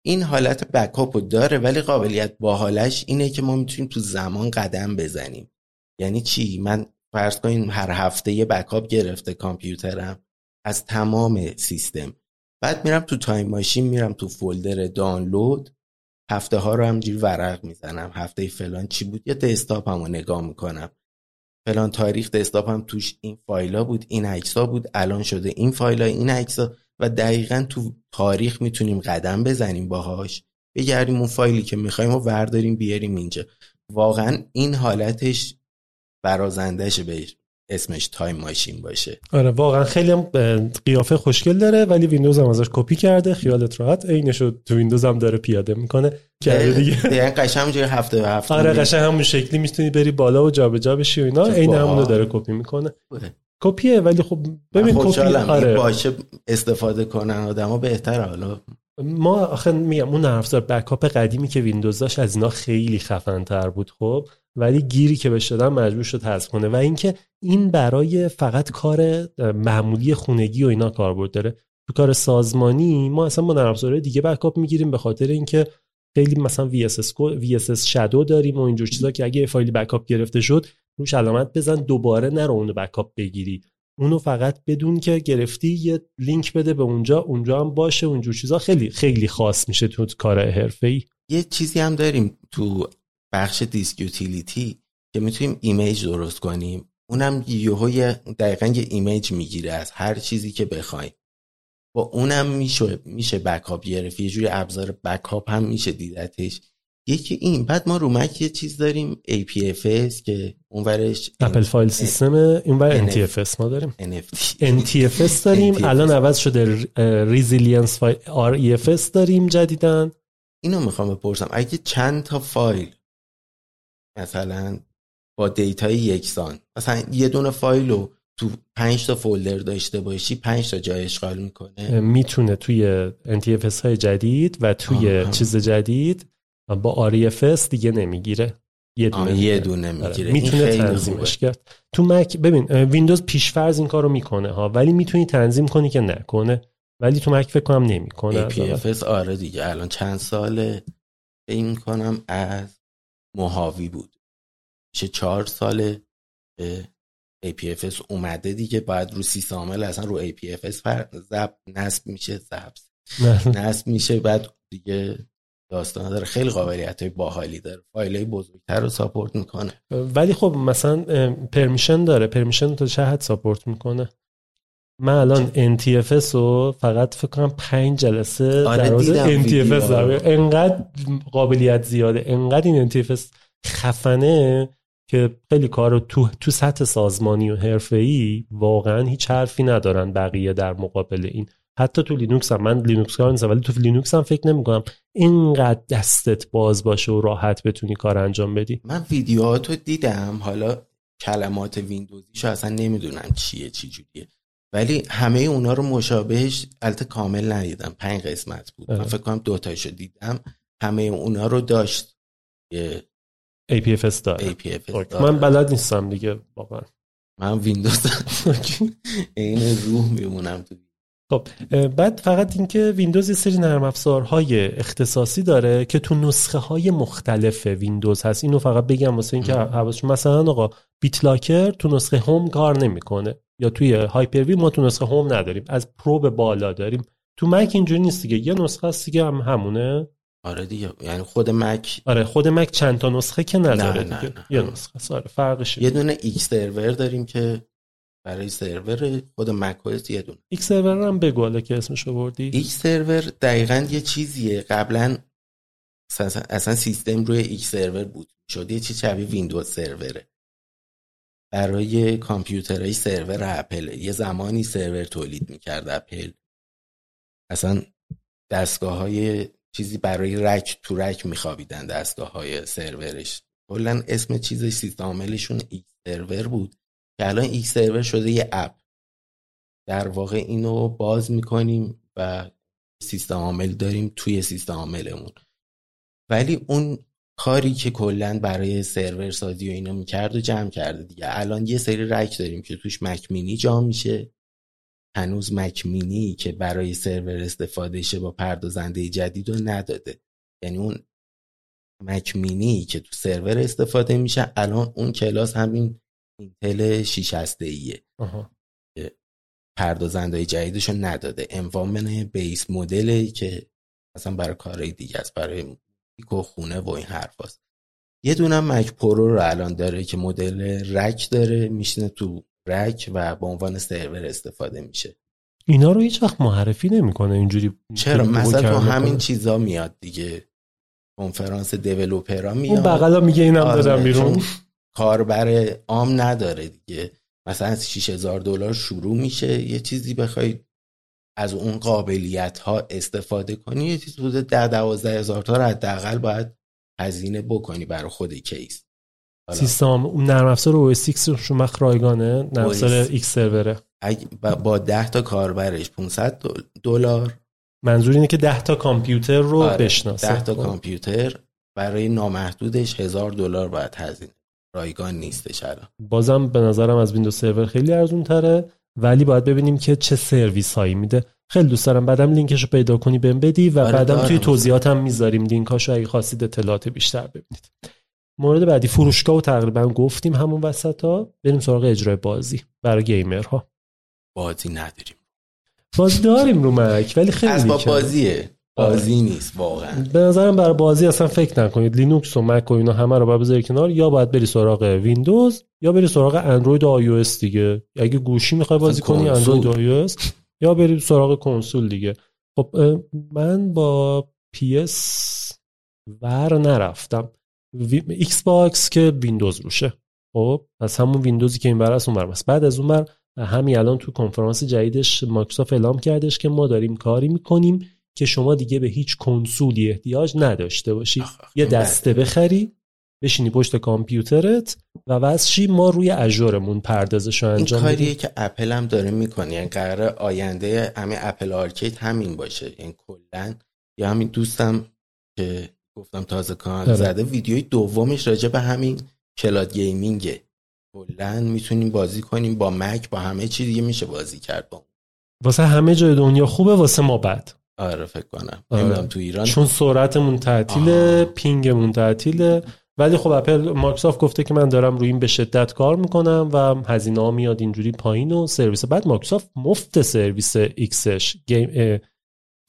این حالت backup رو داره ولی قابلیت باحالش اینه که ما می‌تونیم تو زمان قدم بزنیم. یعنی چی؟ من فرض کنیم هر هفته یه backup گرفته کامپیوترم از تمام سیستم. بعد میرم تو Time Machine میرم تو folder دانلود. هفته ها رو همجوری ورق می‌زنم. هفته فلان چی بود؟ یا desktop همو نگاه می‌کنم. فلان تاریخ desktop م توش این فایلا بود این عکسا بود الان شده این فایلا این عکسا و دقیقا تو تاریخ می‌تونیم قدم بزنیم باهاش. بگردیم اون فایلی که می‌خوایم و ورداریم بیاریم اینجا. واقعا این حالتش برازندهشه به اسمش Time Machine باشه. آره واقعا خیلی هم قیافه خوشگل داره ولی ویندوز هم ازش کپی کرده خیالت راحت. عینشو تو ویندوز هم داره پیاده می‌کنه. کرده دیگه. یعنی قشنگ جای هفته به هفته آره قشنگ همون شکلی می‌تونی بری بالا و جابجا بشی و اینا. عین همونو داره کپی می‌کنه. کپیه ولی خب ببین کپی آره. باشه استفاده کنن آدما بهتره. حالا ما آخه میگم اون نرم افزار backup قدیمی که ویندوز داشت از اینا خیلی خفن تر بود خب ولی گیری که بهش دادن مجبور شد حذف کنه و اینکه این برای فقط کار معمولی خونگی و اینا کاربرد داره. تو کار سازمانی ما اصلا با نرم دیگه backup می‌گیریم به خاطر اینکه خیلی مثلا VSS VSS shadow داریم و اینجور چیزا که اگه فایل backup گرفته شد روش علامت بزن دوباره نرو اونو backup بگیری. اونو فقط بدون که گرفتی یه لینک بده به اونجا اونجا هم باشه اونجور چیزا. خیلی خیلی خاص میشه تو کار ای یه چیزی هم داریم تو بخش Disk Utility که می‌تونیم image درست کنیم. اونم یهو دقیقا یه image می‌گیره از هر چیزی که بخوایم. با اونم میشه میشه backup گرفت. یه جوری ابزار backup هم میشه دیدتش. یکی این بعد ما رو مک یه چیز داریم APFS که اونورش Apple File System اینور NTFS ما داریم. NTFS داریم. الان عوض شده Resilient File ReFS داریم جدیدن اینو می‌خوام بپرسم. اگه چند تا فایل مثلا با data ی یکسان مثلا یه دونه فایل رو تو پنج تا فولدر داشته باشی پنج تا جای اشغال می‌کنه؟ می‌تونه توی NTFS های جدید و توی چیز جدید با RFS دیگه نمی‌گیره. یه دونه, یه دونه آره. می‌گیره می‌تونه تنظیمش کرد. تو مک ببین ویندوز پیشفرض این کارو می‌کنه ها ولی می‌تونی تنظیم کنی که نکنه. ولی تو مک فکر کنم نمی‌کنه. APFS آره دیگه الان چند ساله؟ این کنم از محاوی بود. چه چهار ساله APFS اومده دیگه بعد رو سیستم عامل اصلا رو APFS زب نصب میشه زب نصب میشه بعد دیگه داستان داره. خیلی قابلیت های باحالی داره. فایل های بزرگتر رو ساپورت می‌کنه. ولی خب مثلا پرمیشن داره. پرمیشن تا چه حد ساپورت می‌کنه؟ من الان NTFS رو فقط فکر کنم پنج جلسه آره در NTFS داره انقدر قابلیت زیاده. انقدر این NTFS خفنه که خیلی کار رو تو, تو سطح سازمانی و حرفه‌ای واقعا هیچ حرفی ندارن بقیه در مقابل این. حتی تو لینوکس هم من لینوکس کار نیستم ولی تو لینوکس هم فکر نمی کنم اینقدر دستت باز باشه و راحت بتونی کار انجام بدی. من ویدیوهاتو دیدم حالا کلمات ویندوزیشو اصلا نمی‌دونم چیه چی جوریه. ولی همه اونا رو مشابهش البته کامل ندیدم پنج قسمت بود. من فکر کنم دو تاشو دیدم همه اونا رو داشت. APFS داره. APFS من بلد نیستم دیگه واقعا. من ویندوز این روح میمونم تو خب بعد فقط اینکه ویندوز یه سری نرم افزارهای اختصاصی داره که تو نسخه های مختلف ویندوز هست. اینو فقط بگم واسه اینکه حواسش مثلا آقا BitLocker تو نسخه Home کار نمی‌کنه یا توی Hyper-V ما تو نسخه Home نداریم. از Pro به بالا داریم. تو مک اینجوری نیست دیگه. یه نسخه هست دیگه هم همونه. آره دیگه. یعنی خود مک آره خود مک چند تا نسخه که نداره نه دیگه. نه نه. یه نسخه آره فرقش یه دونه ایکس سرور داریم که برای سرور خود مک او یه دونه ایکس سرور هم بگو که اسمش بردی X Server دقیقا یه چیزیه. قبلا اصلا سیستم روی ایکس سرور بود. شده یه چیز شبیه ویندوز سروره برای کامپیوترهای سرور اپل یه زمانی سرور تولید می‌کرد اپل اصلا دستگاه های چیزی برای rack تو rack میخوابیدن دستگاه های سرورش. کلا اسم چیزش سیستم عاملشون ایکس سرور بود. که الان ایکس سرور شده یه اپ در واقع اینو باز می‌کنیم و سیستم عامل داریم توی سیستم عاملمون. ولی اون کاری که کلا برای سرور سازی و اینا می‌کرد و جمع کرده دیگه. الان یه سری rack داریم که توش Mac mini جا میشه. هنوز Mac mini که برای سرور استفاده شه با پردازنده جدید رو نداده. یعنی اون Mac mini که تو سرور استفاده میشه الان اون کلاس همین اینتل 6 هسته ایه پردازنده جدیدش رو نداده. اون M1 base مدلی که مثلا برای کارهای دیگه است برای موزیک و خونه و این حرف هست. یه دونه Mac Pro رو الان داره که مدل rack داره میشینه تو rack و به عنوان سرور استفاده میشه. اینا رو هیچ وقت معرفی نمی‌کنه اینجوری چرا؟ مثلا تو. همین چیزا میاد دیگه. کنفرانس دیولوپرا اون میاد بغلا میگه اینم آره، دادم بیرون. کاربر عام نداره دیگه. مثلا از 6000 دلار شروع میشه. یه چیزی بخوای از اون قابلیت ها استفاده کنی یه چیز بوده ده دوازده هزار تا رو حداقل باید هزینه بکنی برای خود کیس. حالا سیستم اون نرم افزار OS X شما رایگانه نرم افزار. X سروره. با- با 10 تا کاربرش 500 دل- دلار. منظور اینه که 10 تا کامپیوتر رو آره، بشناسه. 10 تا کامپیوتر برای نامحدودش هزار دلار باید هزینه رایگان نیستش الان بازم به نظرم از ویندوز سرور خیلی ارزون تره ولی باید ببینیم که چه سرویس هایی میده. خیلی دوست دارم بعدم لینکش رو پیدا کنی بهم بدی و آره، بعدم. توی توضیحاتم می‌ذاریم لینکاشو اگه خواستید اطلاعات بیشتر ببینید. مورد بعدی فروشگاه و تقریبا گفتیم همون وسط ها بریم سراغ اجرای بازی برای گیمرها. بازی نداریم. بازی داریم رو مک ولی خیلی اسباب. بازیه. بازی نیست واقعا. به نظرم برای بازی اصلا فکر نکنید. لینوکس و مک و اینا همه رو باید بذاری کنار. یا باید بری سراغ ویندوز یا بری سراغ اندروید و آی دیگه. اگه گوشی می‌خوای بازی کنی. اندروید و آی یا بری سراغ کنسول دیگه. خب من با PS ور نرفتم. Xbox که ویندوز روشه. خب پس همون ویندوزی که این بر است اون بر. بعد از اون بر همین الان تو کنفرانس جدیدش مایکروسافت اعلام کردش که ما داریم کاری می‌کنیم. که شما دیگه به هیچ کنسولی احتیاج نداشته باشی. آخ، آخ، یه این دسته. بخری بشینی پشت کامپیوترت و واسه ما روی Azure مون پردازش رو این انجام کاریه بدیم. که اپل هم داره می‌کنه. یعنی قرار آینده همین Apple Arcade همین باشه. یعنی کلا. یا همین دوستم که گفتم تازه کانال آره. زده ویدیوی دومش راجع به همین cloud gaming ه. کلا می‌تونیم بازی کنیم با مک با همه چی دیگه میشه بازی کرد با. واسه همه جای دنیا خوبه واسه ما بد. آره فکر کنم. آره. تو ایران؟ چون سرعتمون تعطیله. ping مون تعطیله. ولی خب اپل مایکروسافت گفته که من دارم روی این به شدت کار می‌کنم و هزینه ها میاد اینجوری پایین و سرویس. بعد مایکروسافت مفت سرویس ایکسش Game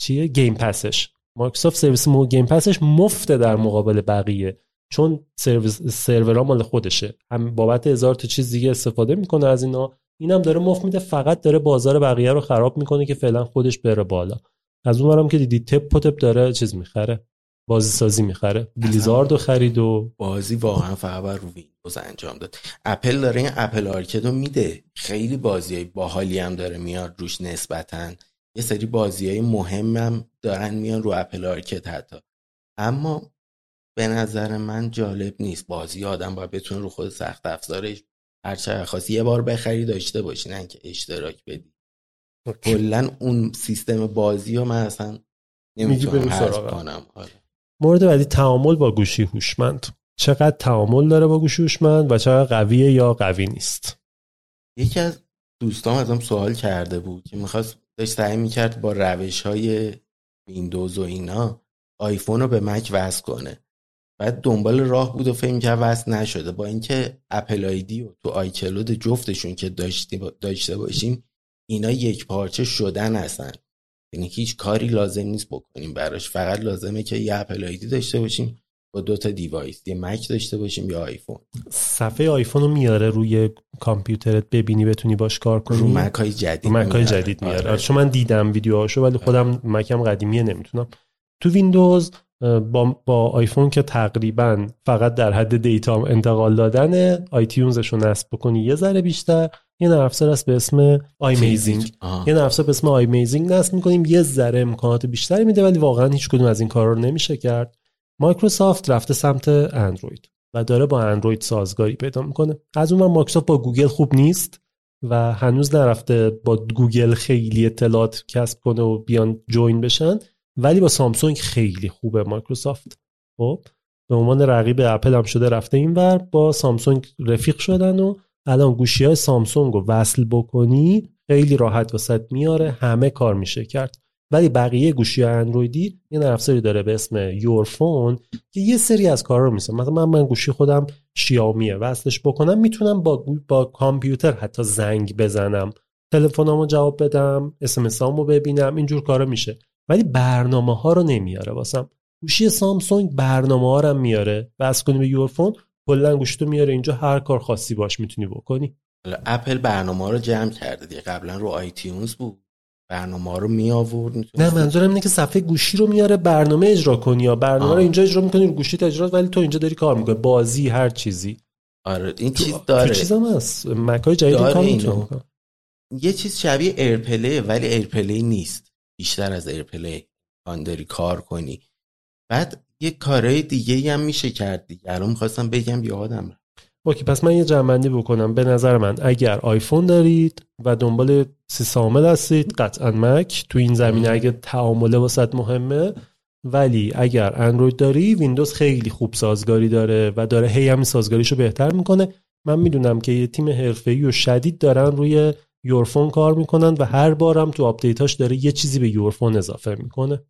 چیه؟ Game Pass ش. مایکروسافت سرویس مو Game Pass ش مفته در مقابل بقیه. چون سرویس سرورها مال خودشه. هم بابت هزار تا چیز دیگه استفاده می‌کنه از اینا. اینم داره مفت میده فقط داره بازار بقیه رو خراب می‌کنه که فعلا خودش بره بالا. از اون برم که دیدی تپ و داره چیز می‌خره بازی سازی می‌خره Blizzard و خرید و بازی واقعا فقط رو ویندوز انجام داد. اپل داره این Apple Arcade رو میده. خیلی بازی باحالی هم داره میاد روش نسبتا. یه سری بازی های مهم هم دارن میان رو اپل آرکید حتی. اما به نظر من جالب نیست. بازی آدم باید بتونه رو خود سخت افزارش هر چقدر خواستی. یه بار بخری داشته باشی نه که اشتراک بدی. کلا اون سیستم بازی رو من اصلا نمی‌تونم حذف. کنم. آره. مورد بعدی تعامل با گوشی هوشمند. چقدر تعامل داره با گوشی هوشمند و چقدر قویه یا قوی نیست؟ یکی از دوستام ازم سوال کرده بود که می‌خواست داشت سعی می‌کرد با روش های ویندوز و اینا آیفون رو به مک وصل کنه. بعد دنبال راه بود و فکر کرد وصل نشده. با اینکه Apple ID و تو iCloud جفتشون که داشتی داشته باشیم اینا یک پارچه شدن هستن. یعنی هیچ کاری لازم نیست بکنیم براش. فقط لازمه که یه Apple ID داشته باشیم با دو تا device یه مک داشته باشیم یا آیفون. صفحه آیفون رو میاره روی کامپیوترت ببینی بتونی باش کار کنی. رو مک های جدید مک های. جدید میاره. آره. آره، چون من دیدم ویدیوهاشو ولی خودم مکم قدیمیه نمی‌تونم. تو ویندوز با, با آیفون که تقریبا فقط در حد data انتقال دادن iTunes ش رو نصب بکنی یه ذره بیشتر. یه نرم افزار هست به اسم iMazing. یه نرم افزار به اسم iMazing نصب می‌کنیم یه ذره امکانات بیشتری میده ولی واقعا هیچ کدوم از این کارا رو نمیشه کرد. مایکروسافت رفته سمت اندروید و داره با اندروید سازگاری پیدا می‌کنه. از اون مایکروسافت با گوگل خوب نیست و هنوز نرفته با گوگل خیلی اطلاعات کسب کنه و بیان join بشن ولی با سامسونگ خیلی خوبه مایکروسافت. خب به عنوان رقیب اپل هم شده رفته اینور با سامسونگ رفیق شدن و الان گوشی های سامسونگ رو وصل بکنی خیلی راحت واسط میاره همه کار میشه کرد. ولی بقیه گوشی های اندرویدی یه نرم افزاری داره به اسم Your Phone که یه سری از کارا رو میشه مثلا من, من گوشی خودم شیائومیه وصلش بکنم می‌تونم با با کامپیوتر حتی زنگ بزنم. تلفنامو جواب بدم SMS ببینم اینجور کارا میشه. ولی برنامه ها رو نمیاره واسم. گوشی سامسونگ برنامه ها هم میاره. وصل کنی به Your Phone کلا گوشیتو میاره اینجا هر کار خاصی باش می‌تونی بکنی. اپل برنامه رو جمع کرده دیگه. قبلا رو iTunes بود. برنامه رو می آورد نه منظورم اینه که صفحه گوشی رو میاره برنامه اجرا کنی یا برنامه رو اینجا اجرا می‌کنی رو گوشی اجرا ولی تو اینجا داری کار می‌کنی. بازی هر چیزی. آره این چیز داره. تو چیزم هست. مکای جدید کار می‌تونه یه چیز شبیه AirPlay ولی AirPlay نیست. بیشتر از AirPlay داری کار کنی. بعد یه کارهای دیگه هم میشه کرد دیگه. الان می‌خواستم بگم یادم OK پس من یه جمع‌بندی بکنم. به نظر من اگر آیفون دارید و دنبال سی هستید قطعا مک. تو این زمینه اگه تعامله واسط مهمه. ولی اگر اندروید داری ویندوز خیلی خوب سازگاری داره و داره هی هم سازگاریشو بهتر می‌کنه. من می‌دونم که یه تیم حرفه‌ای و شدید دارن روی Your Phone کار می‌کنن و هر بارم تو آپدیتاش داره یه چیزی به Your Phone اضافه می‌کنه.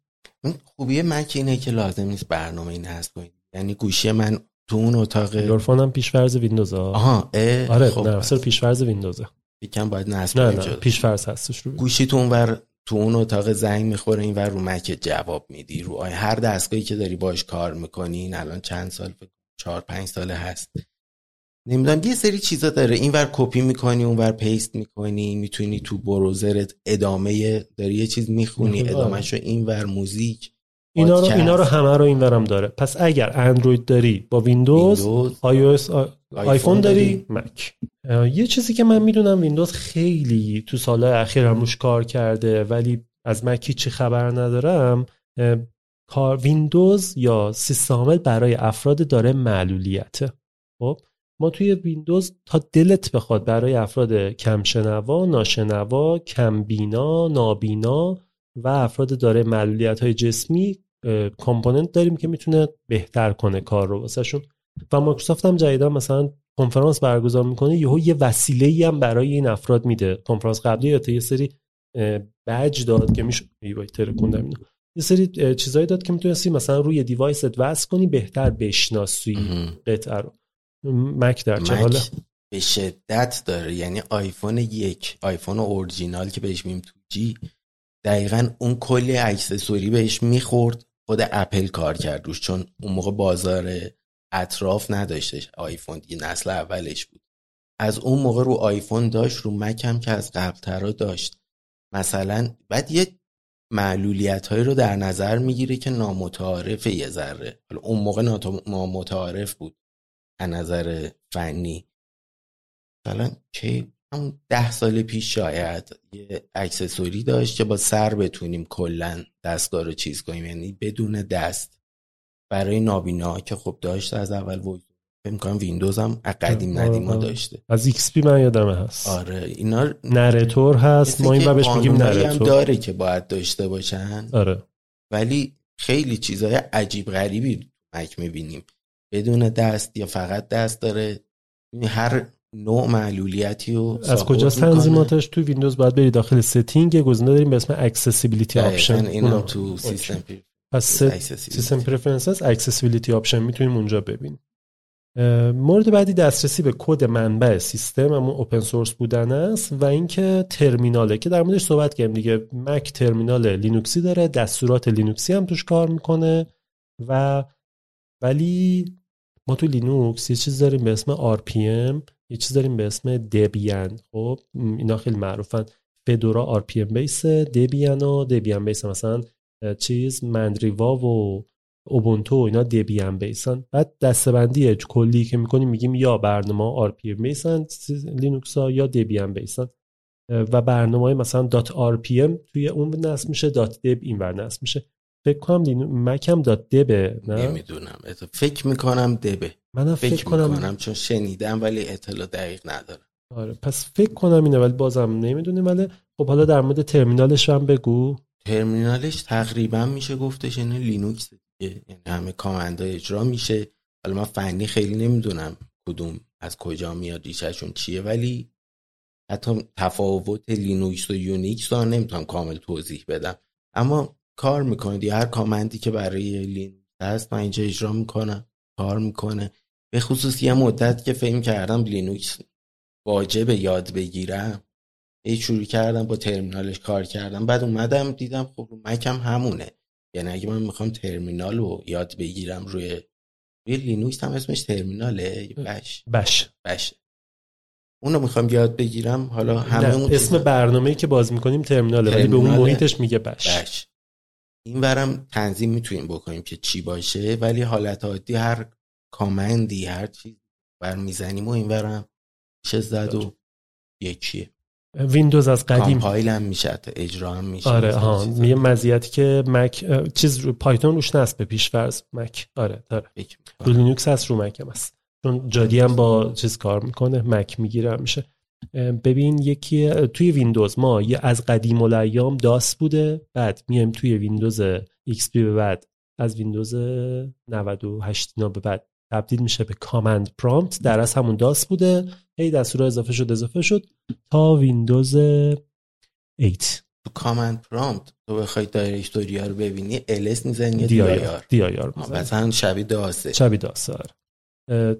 خوبی مک اینه که لازم نیست برنامه install کنید یعنی گوشی من تو اون اتاق Your Phone هم پیشفرض ویندوز ها. آها آره خب نه پیشفرض ویندوزه. یکم باید نصب نه نه پیشفرض هستش رو گوشی تو اونور تو اون اتاق زنگ می‌خوره این ور رو مک جواب میدی رو هر دستگاهی که داری باش کار می‌کنی الان چند سال چهار پنج ساله هست. نمی‌دونم یه سری چیزا داره. این ور کپی می‌کنی اون ور paste می‌کنی می‌تونی تو browser ت ادامه داری. یه چیز می‌خونی ادامهش رو این ور موزیک اینا رو اینا رو همه رو این ورم داره. پس اگر اندروید داری با ویندوز, ویندوز آیفون داری مک. یه چیزی که من می‌دونم ویندوز خیلی تو سالهای اخیر هم روش کار کرده ولی از مک هیچی خبر ندارم. کار ویندوز یا سیستم برای افراد دارای معلولیته خب؟ ما توی ویندوز تا دلت بخواد برای افراد کمشنوا، ناشنوا، کمبینا، نابینا و افراد دارای معلولیت های جسمی component داریم که می‌تونه بهتر کنه کار رو واسهشون. و مایکروسافت هم جدیدا مثلا کنفرانس برگزار می‌کنه یهو یه وسیله ای هم برای این افراد میده. کنفرانس قبلی یا یه سری بج داد که میشه ترکوندم اینو. یه سری چیزایی داد که می‌تونستی مثلا روی device ت وصل کنی بهتر بشناسی قطعه رو. مک در چه حاله؟ به شدت داره. یعنی آیفون یک آیفون اورجینال که بهش میگن 2G دقیقا اون کلی اکسسوری بهش می‌خورد. خود اپل کار کرد روش چون اون موقع بازار اطراف نداشتش. آیفون دیگه نسل اولش بود. از اون موقع رو آیفون داشت رو مک هم که از قبل داشت. مثلا بعد یه معلولیت هایی رو در نظر می‌گیره که نامتعارف یه ذره. حالا اون موقع نامتعارف بود. نظر فنی. مثلا که همون ده سال پیش شاید یه accessory داشت که با سر بتونیم کلا دستگاه رو چیز کنیم. یعنی بدون دست. برای نابینا که خب داشت از اول فکر کنم ویندوز هم قدیم آره، قدیما آره. داشته. از XP من یادمه هست. آره اینا narrator هست. ما این بهش میگیم narrator هم داره که باید داشته باشن. آره. ولی خیلی چیزای عجیب غریبی مک می‌بینیم. بدون دست یا فقط دست داره. هر نوع معلولیتی و از کجا تنظیماتش تو ویندوز باید بری داخل setting؟ گزینه داریم به اسم accessibility option اینا تو سیستم پس system preferences accessibility option می‌تونیم اونجا ببینیم. مورد بعدی دسترسی به کد منبع سیستم همون open source بودن است و اینکه ترمیناله که در موردش صحبت کردیم دیگه. مک ترمینال لینوکسی داره دستورات لینوکسی هم توش کار می‌کنه و ولی ما تو لینوکس یه چیز داریم به اسم RPM یه چیز داریم به اسم Debian خب اینا خیلی معروفن. Fedora RPM base Debian و Debian base مثلا چیز Mandriva و اوبونتو اینا Debian base ن. بعد دسته‌بندی کلی که می‌کنیم میگیم یا برنامه RPM base ن لینوکس ها یا Debian base ن. و برنامه مثلا dot RPM توی اون نصب میشه dot deb این ور نصب میشه. فکر کنم مکم dot deb ه نه؟ نمی‌دونم. فکر می‌کنم deb ه. من فکر, فکر کنم... می‌کنم چون شنیدم ولی اطلاع دقیق ندارم. آره پس فکر کنم اینه ولی بازم نمی‌دونیم. ولی خب حالا در مورد ترمینالش هم بگو. ترمینالش تقریبا میشه گفتش عین لینوکس دیگه. یعنی همه command ا اجرا میشه. حالا من فنی خیلی نمی‌دونم کدوم از کجا میاد ریشهشون چیه ولی حتی تفاوت لینوکس و یونیکس رو نمی‌تونم کامل توضیح بدم. اما کار می‌کنه دیگه هر command ی که برای لینوکس هست من اینجا اجرا می‌کنم کار می‌کنه. به خصوص یه مدت که فکر کردم لینوکس واجب یاد بگیرم. ای شروع کردم با ترمینالش کار کردم. بعد اومدم دیدم خب مکم همونه. یعنی اگه من می‌خوام ترمینال رو یاد بگیرم روی روی لینوکس هم اسمش ترمیناله؟ بش. بش. بش. اونو می‌خوام یاد بگیرم. حالا همه اون اسم برنامه‌ای که باز می‌کنیم ترمیناله ولی به اون محیطش میگه bash. bash. این ورم تنظیم می‌تونیم بکنیم که چی باشه ولی حالت عادی هر کامندی هر چیز بر می‌زنیم و این ورم چه زد و یکیه. ویندوز از قدیم. کامپایل هم میشه اجرا هم میشه آره ها یه مزیتی که مک چیز رو پایتون روش نصب پیش فرض مک. آره داره رو لینوکس هست رو مک هم هست. چون جادی هم با چیز کار می‌کنه مک می‌گیره میشه. ببین یکی توی ویندوز ما یه از قدیم الایام داس بوده بعد میایم توی ویندوز پی به بعد. از ویندوز 98 اینا به بعد. تبدیل میشه به Command Prompt. در از همون DOS بوده. هی دستور اضافه شد اضافه شد تا ویندوز 8 تو Command Prompt. تو بخوای directory رو ببینی ls می‌زنی یا dir. مثلا شبیه داسه شبیه داسه آره.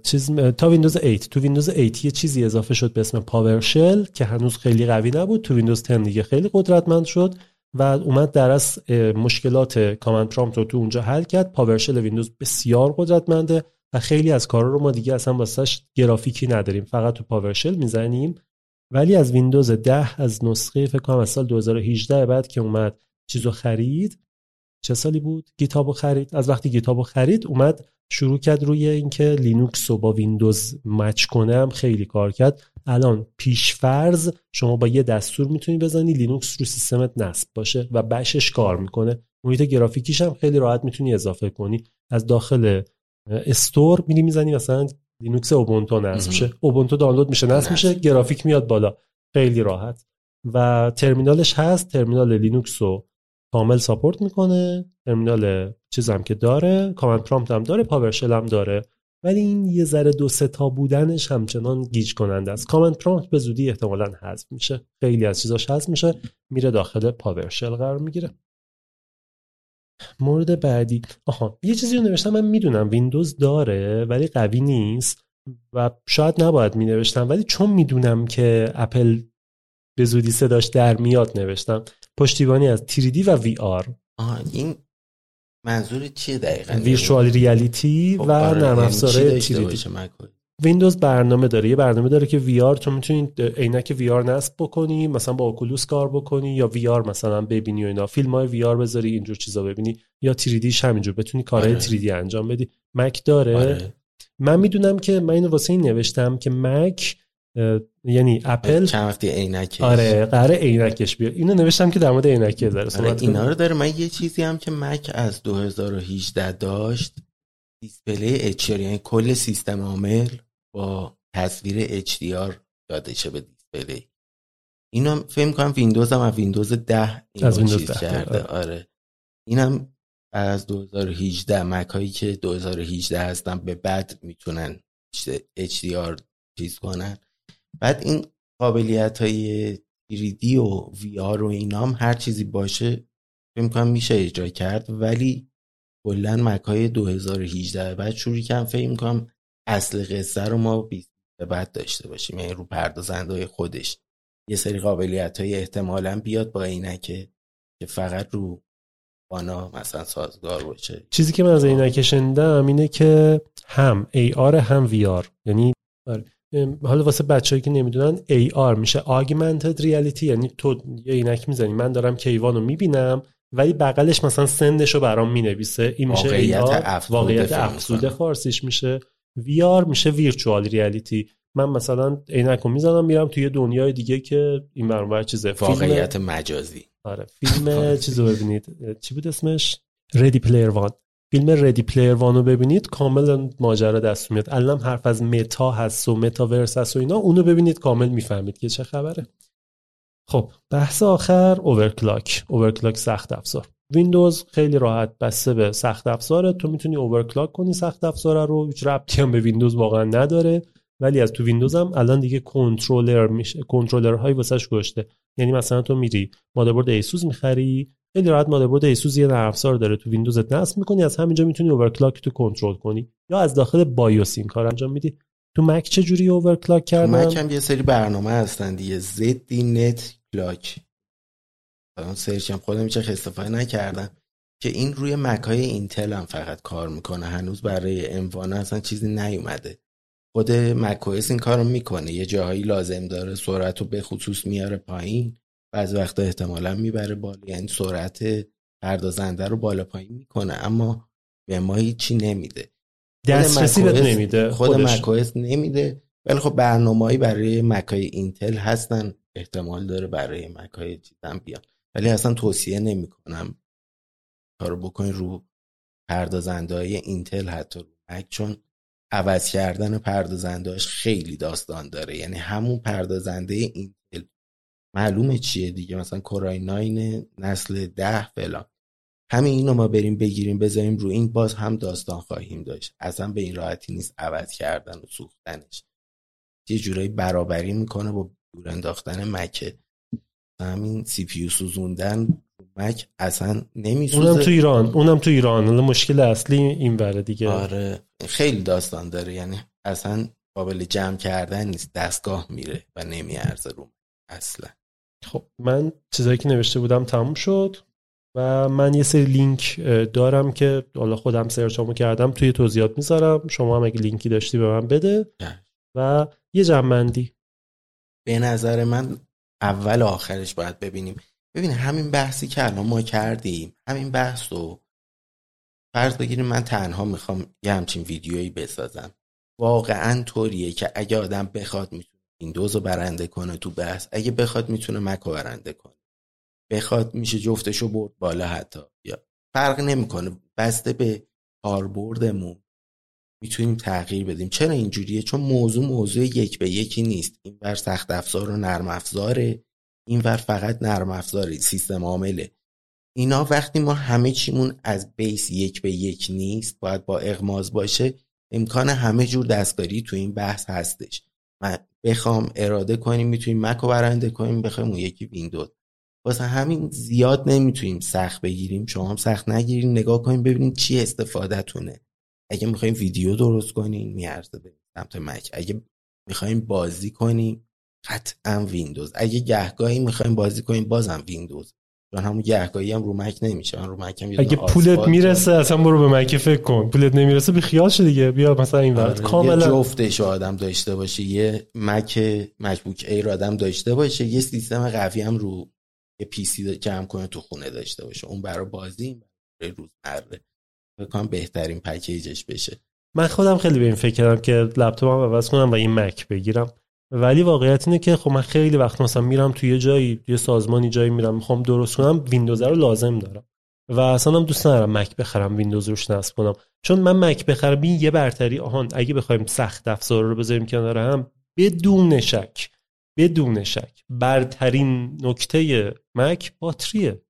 چیز تا ویندوز 8 تو ویندوز 8 یه چیزی اضافه شد به اسم PowerShell که هنوز خیلی قوی نبود. تو ویندوز 10 دیگه خیلی قدرتمند شد و اومد در از مشکلات Command Prompt رو تو اونجا حل کرد. PowerShell ویندوز بسیار قدرتمنده و خیلی از کارا رو ما دیگه اصلا واسش گرافیکی نداریم. فقط تو PowerShell می‌زنیم. ولی از ویندوز 10 از نسخه فکر کنم از سال 2018 بعد که اومد چیزو خرید. چه سالی بود؟ GitHub و خرید. از وقتی GitHub و خرید اومد شروع کرد روی اینکه لینوکس رو با ویندوز match کنه هم خیلی کار کرد. الان پیشفرض شما با یه دستور می‌تونی بزنی لینوکس رو سیستمت نصب باشه و باهاش کار می‌کنه. محیط گرافیکیش هم خیلی راحت می‌تونی اضافه کنی. از داخل Store میری می‌زنی مثلا لینوکس اوبونتو نصب میشه اوبونتو دانلود میشه نصب میشه گرافیک میاد بالا. خیلی راحت. و ترمینالش هست. ترمینال لینوکس رو کامل support می‌کنه ترمینال چیزم که داره Command Prompt هم داره PowerShell هم داره. ولی این یه ذره دو سه تا بودنش همچنان گیج کننده است. Command Prompt به زودی احتمالا حذف میشه. خیلی از چیزاش حذف میشه میره داخل PowerShell قرار می‌گیره. مورد بعدی. آها یه چیزی رو نوشتم من می‌دونم ویندوز داره ولی قوی نیست و شاید نباید می نوشتم ولی چون می‌دونم که اپل به زودی صداش در میاد نوشتم. پشتیبانی از 3D و VR آه این منظور چیه دقیقا؟ virtual reality و آره، نرم یعنی افزار چی داشته 3D باشه Mac؟ ویندوز برنامه داره یه برنامه داره که VR تو می‌تونی عینک VR نصب بکنی مثلا با Oculus کار بکنی یا VR مثلا ببینی و اینا. فیلم های VR بذاری اینجور چیزا ببینی. یا 3D ش همینجور بتونی کارهای آره. 3D انجام بدی. مک داره. آره. من می‌دونم که من اینو واسه این نوشتم که مک یعنی اپل؟ چند وقتی عینکش. آره قراره عینکش بیاد. اینو نوشتم که در مورد عینک داره آره اینا. رو داره. من یه چیزی هم که مک از 2018 داشت display HDR یعنی کل سیستم عامل با تصویر HDR داده شه به display. اینم فکر کنم ویندوز هم از ویندوز 10 اینو از ویندوز 10 کرده. آره. آره. اینم از 2018 مک هایی که 2018 هستن به بعد می‌تونن HDR چیز کنن. بعد این قابلیت های 3D و VR و اینام هر چیزی باشه فکر کنم میشه اجرا کرد. ولی کلا مک های 2018 بعد شروع کردن فکر کنم اصل قصه رو ما 20 به بعد داشته باشیم یعنی رو پردازنده های خودش. یه سری قابلیت های احتمالا بیاد با اینکه که فقط رو بانا مثلا سازگار باشه. چیزی که من از عینک شنیدم اینه که هم AR هم VR یعنی آره. حالا واسه بچه‌ای که نمی‌دونن AR میشه augmented reality یعنی تو یه عینک می‌زنی. من دارم کیوان رو می‌بینم ولی بغلش مثلا سندش رو برام می‌نویسه. این میشه واقعیت افزوده واقعیت. فارسیش میشه. VR میشه ویرچوال ریالیتی من مثلا عینک رو می‌زنم میرم توی یه دنیای دیگه که این چیزه. فیلم- واقعیت مجازی. آره فیلم چیزو ببینید. چی بود اسمش؟ Ready Player One فیلم Ready Player One رو ببینید کامل ماجرا دست میاد. الان حرف از متا هست و متاورس هست و اینا اونو ببینید کامل می‌فهمید که چه خبره. خب بحث آخر overclock overclock سخت افزار. ویندوز خیلی راحت بسته به سخت افزاره. تو می‌تونی overclock کنی سخت افزاره رو هیچ ربطی هم به ویندوز واقعا نداره. ولی از تو ویندوز هم الان دیگه کنترلر میشه کنترلر هایی واسش گشته. یعنی مثلا تو میری مادربرد ایسوس می‌خری خیلی راحت مادربرد ایسوس یه نرم افزار داره تو ویندوزت نصب می‌کنی از همینجا می‌تونی اوورکلاک تو کنترل کنی. یا از داخل بایوس این کار انجام میدی. تو مک چه جوری اوورکلاک کردن؟ مک هم یه سری برنامه هستن دیگه. زدی نت کلاک. الان سرچ هم خودم وقت استفاده نکردم. که این روی مکای اینتل هم فقط کار می‌کنه. هنوز برای اموان اصلا چیزی نیومده. خود مکوئس این کارو می‌کنه. یه جاهایی لازم داره سرعت رو به خصوص میاره پایین. بعض وقتا احتمالا می‌بره بالا. یعنی سرعت پردازنده رو بالا پایین می‌کنه اما به ما هیچی نمیده. دسترسی بهت نمیده خود مکوئس نمیده. ولی خب برنامه‌ای برای مکای اینتل هستن. احتمال داره برای مکای چیزم بیان. ولی اصلا توصیه نمی‌کنم کارو بکنین رو پردازنده های اینتل حتی رو مک چون عوض کردن پردازندهاش خیلی داستان داره. یعنی همون پردازنده اینتل معلومه چیه دیگه؟ مثلا کورای 9 نسل ده فلان. همین اینو ما بریم بگیریم بذاریم رو این باز هم داستان خواهیم داشت. اصلا به این راحتی نیست عوض کردن و سوختنش. یه جورایی برابری می‌کنه با دور انداختن مکه. همین سی پی سوزوندن مک اصلا نمیسوزه. اونم تو ایران اونم تو ایران. اون مشکل اصلی این بره دیگه. آره خیلی داستان داره. یعنی اصلا قابل جمع کردن نیست. دستگاه میره و نمیارزه رو اصلا. خب من چیزایی که نوشته بودم تموم شد و من یه سری لینک دارم که حالا خودم سرچامو کردم توی توضیحات می‌ذارم. شما هم اگه لینکی داشتی به من بده. و یه جمعندی به نظر من اول آخرش باید ببینیم. ببین همین بحثی که الان ما کردیم همین بحث رو فرض بگیریم من تنها می‌خوام یه همچین ویدیویی بسازم. واقعا طوریه که اگه آدم بخواد می‌تونه ویندوز رو برنده کنه تو بحث. اگه بخواد می‌تونه مک رو برنده کنه. بخواد میشه جفتشو برد بالا حتی. یا فرق نمی‌کنه. بسته به کاربردمون می‌تونیم تغییر بدیم. چرا اینجوریه؟ چون موضوع موضوع یک به یکی نیست. این بر سخت افزار و نرم افزاره. این ور فقط نرم افزاره سیستم عامله. اینا وقتی ما همه چیمون از بیس یک به یک نیست باید با اغماز باشه امکان همه جور دستکاری تو این بحث هستش. من بخوام اراده کنیم می‌تونیم مک رو برنده کنیم بخوایم اون یکی ویندوز واسه همین زیاد نمی‌تونیم سخت بگیریم. شما هم سخت نگیریم. نگاه کنیم ببینیم چی استفادهتونه. اگه می‌خوایم ویدیو درست کنیم می‌ارزه به سمت مک اگه می‌خوایم بازی کنیم قطعا ویندوز اگه گهگاهی می‌خوایم بازی کنیم بازم ویندوز چون همون گهگاهی هم رو مک نمیشه. من رو مک هم اگه پولت می‌رسه اصلا برو به مک فکر کن. پولت نمی‌رسه بی خیال شد دیگه. بیا مثلا این وقت آره. کاملا یه جفتش آدم داشته باشه. یه مک MacBook Air آدم داشته باشه. یه سیستم قوی هم رو یه PC جمع کنه تو خونه داشته باشه. اون برای بازی برای روزمره بکنم بهترین پکیجش بشه. من خودم خیلی به این فکر کردم که لپتاپم عوض کنم و این مک بگیرم. ولی واقعیت اینه که خب من خیلی وقت مثلا میرم توی یه جایی یه سازمانی جایی میرم می‌خوام درست کنم ویندوز رو لازم دارم. و اصلا هم دوست ندارم مک بخرم ویندوز روش نصب کنم. چون من مک بخرم این یه برتری آهان اگه بخوایم سخت افزار رو بذاریم کنار هم بدون شک بدون شک برترین نکته مک باتریه.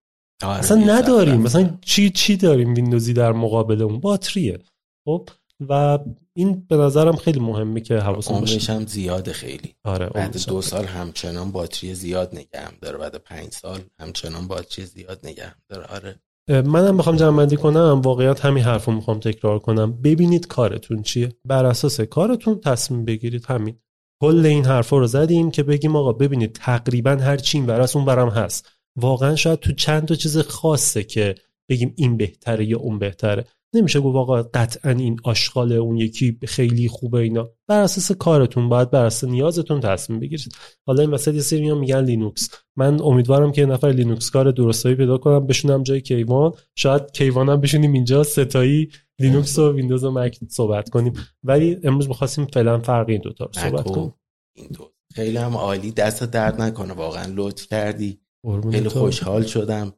آره اصلا نداریم. مثلا چی چی داریم ویندوزی در مقابل اون؟ باتریه. خب و این به نظرم خیلی مهمه که حواسمون باشه. هم زیاده خیلی. آره بعد دو سال همچنان باتری زیاد نگه داره. بعد پنج سال همچنان باتری زیاد نگه داره. آره. منم بخوام جمع کنم. واقعیت همین حرفو می‌خوام تکرار کنم. ببینید کارتون چیه. بر اساس کارتون تصمیم بگیرید. همین. کل این حرفا رو زدیم که بگیم آقا ببینید تقریبا هر چی این اون برم هست. واقعا شاید تو چند تا چیز خاصه که بگیم این بهتره یا اون بهتره. نمیشه گفت واقعا قطعا این آشغال اون یکی خیلی خوبه اینا. بر اساس کارتون باید بر اساس نیازتون تصمیم بگیرید. حالا این وسط یه سری میگن لینوکس. من امیدوارم که یه نفر لینوکس کار درست‌هایی پیدا کنم بشونم جای کیوان. شاید کیوانم بشونیم اینجا ستایی لینوکس و ویندوز و مک صحبت کنیم. ولی امروز می‌خواستیم فعلا فرق این دوتا رو صحبت کنیم. خیلی هم عالی. دست درد نکنه واقعا لطف کردی. خیلی خوشحال شدم.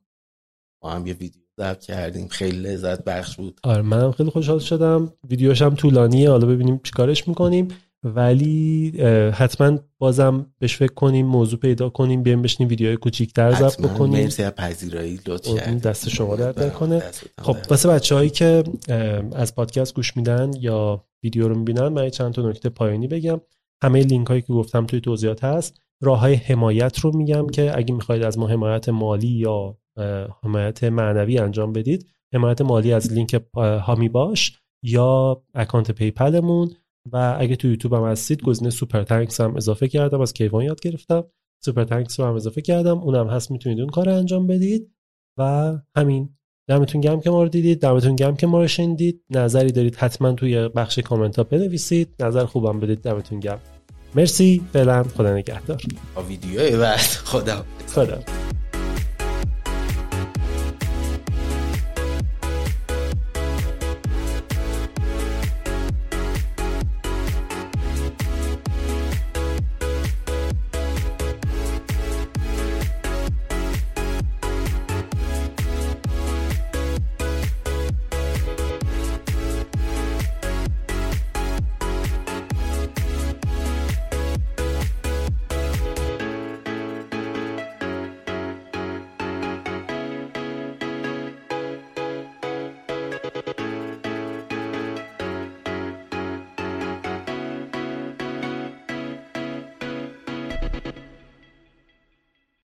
ما هم یه ویدیو ضبط کردیم. خیلی لذت بخش بود. آره منم خیلی خوشحال شدم. ویدیوش هم طولانیه. حالا ببینیم چیکارش می‌کنیم. ولی حتما بازم بهش فکر کنیم موضوع پیدا کنیم بیایم بشنیم ویدیوهای کوچیک‌تر ضبط بکنیم. مرسی از پذیرایی لطف دست شما درد نکنه. خب واسه بچه‌هایی که از پادکست گوش میدن یا ویدیو رو می‌بینن من چند تا نکته پایانی بگم. همه لینک هایی که گفتم توی توضیحات هست. راه های حمایت رو میگم که اگه می‌خواید از ما حمایت مالی یا حمایت معنوی انجام بدید. حمایت مالی از لینک حامی باش یا اکانت PayPal مون. و اگه تو یوتیوب هم هستید گزینه Super Thanks هم اضافه کردم. از کیوان یاد گرفتم. Super Thanks رو هم اضافه کردم. اونم هست می‌تونید اون کار انجام بدید. و همین. دمتون گرم که ما رو دیدید. دمتون گرم که ما رو شنیدید. نظری دارید حتما توی بخش کامنت ها بنویسید. نظر خوبم بدید دمتون گرم. مرسی. فعلا خدا نگهدار. ویدیو بعد. خدا. خدا.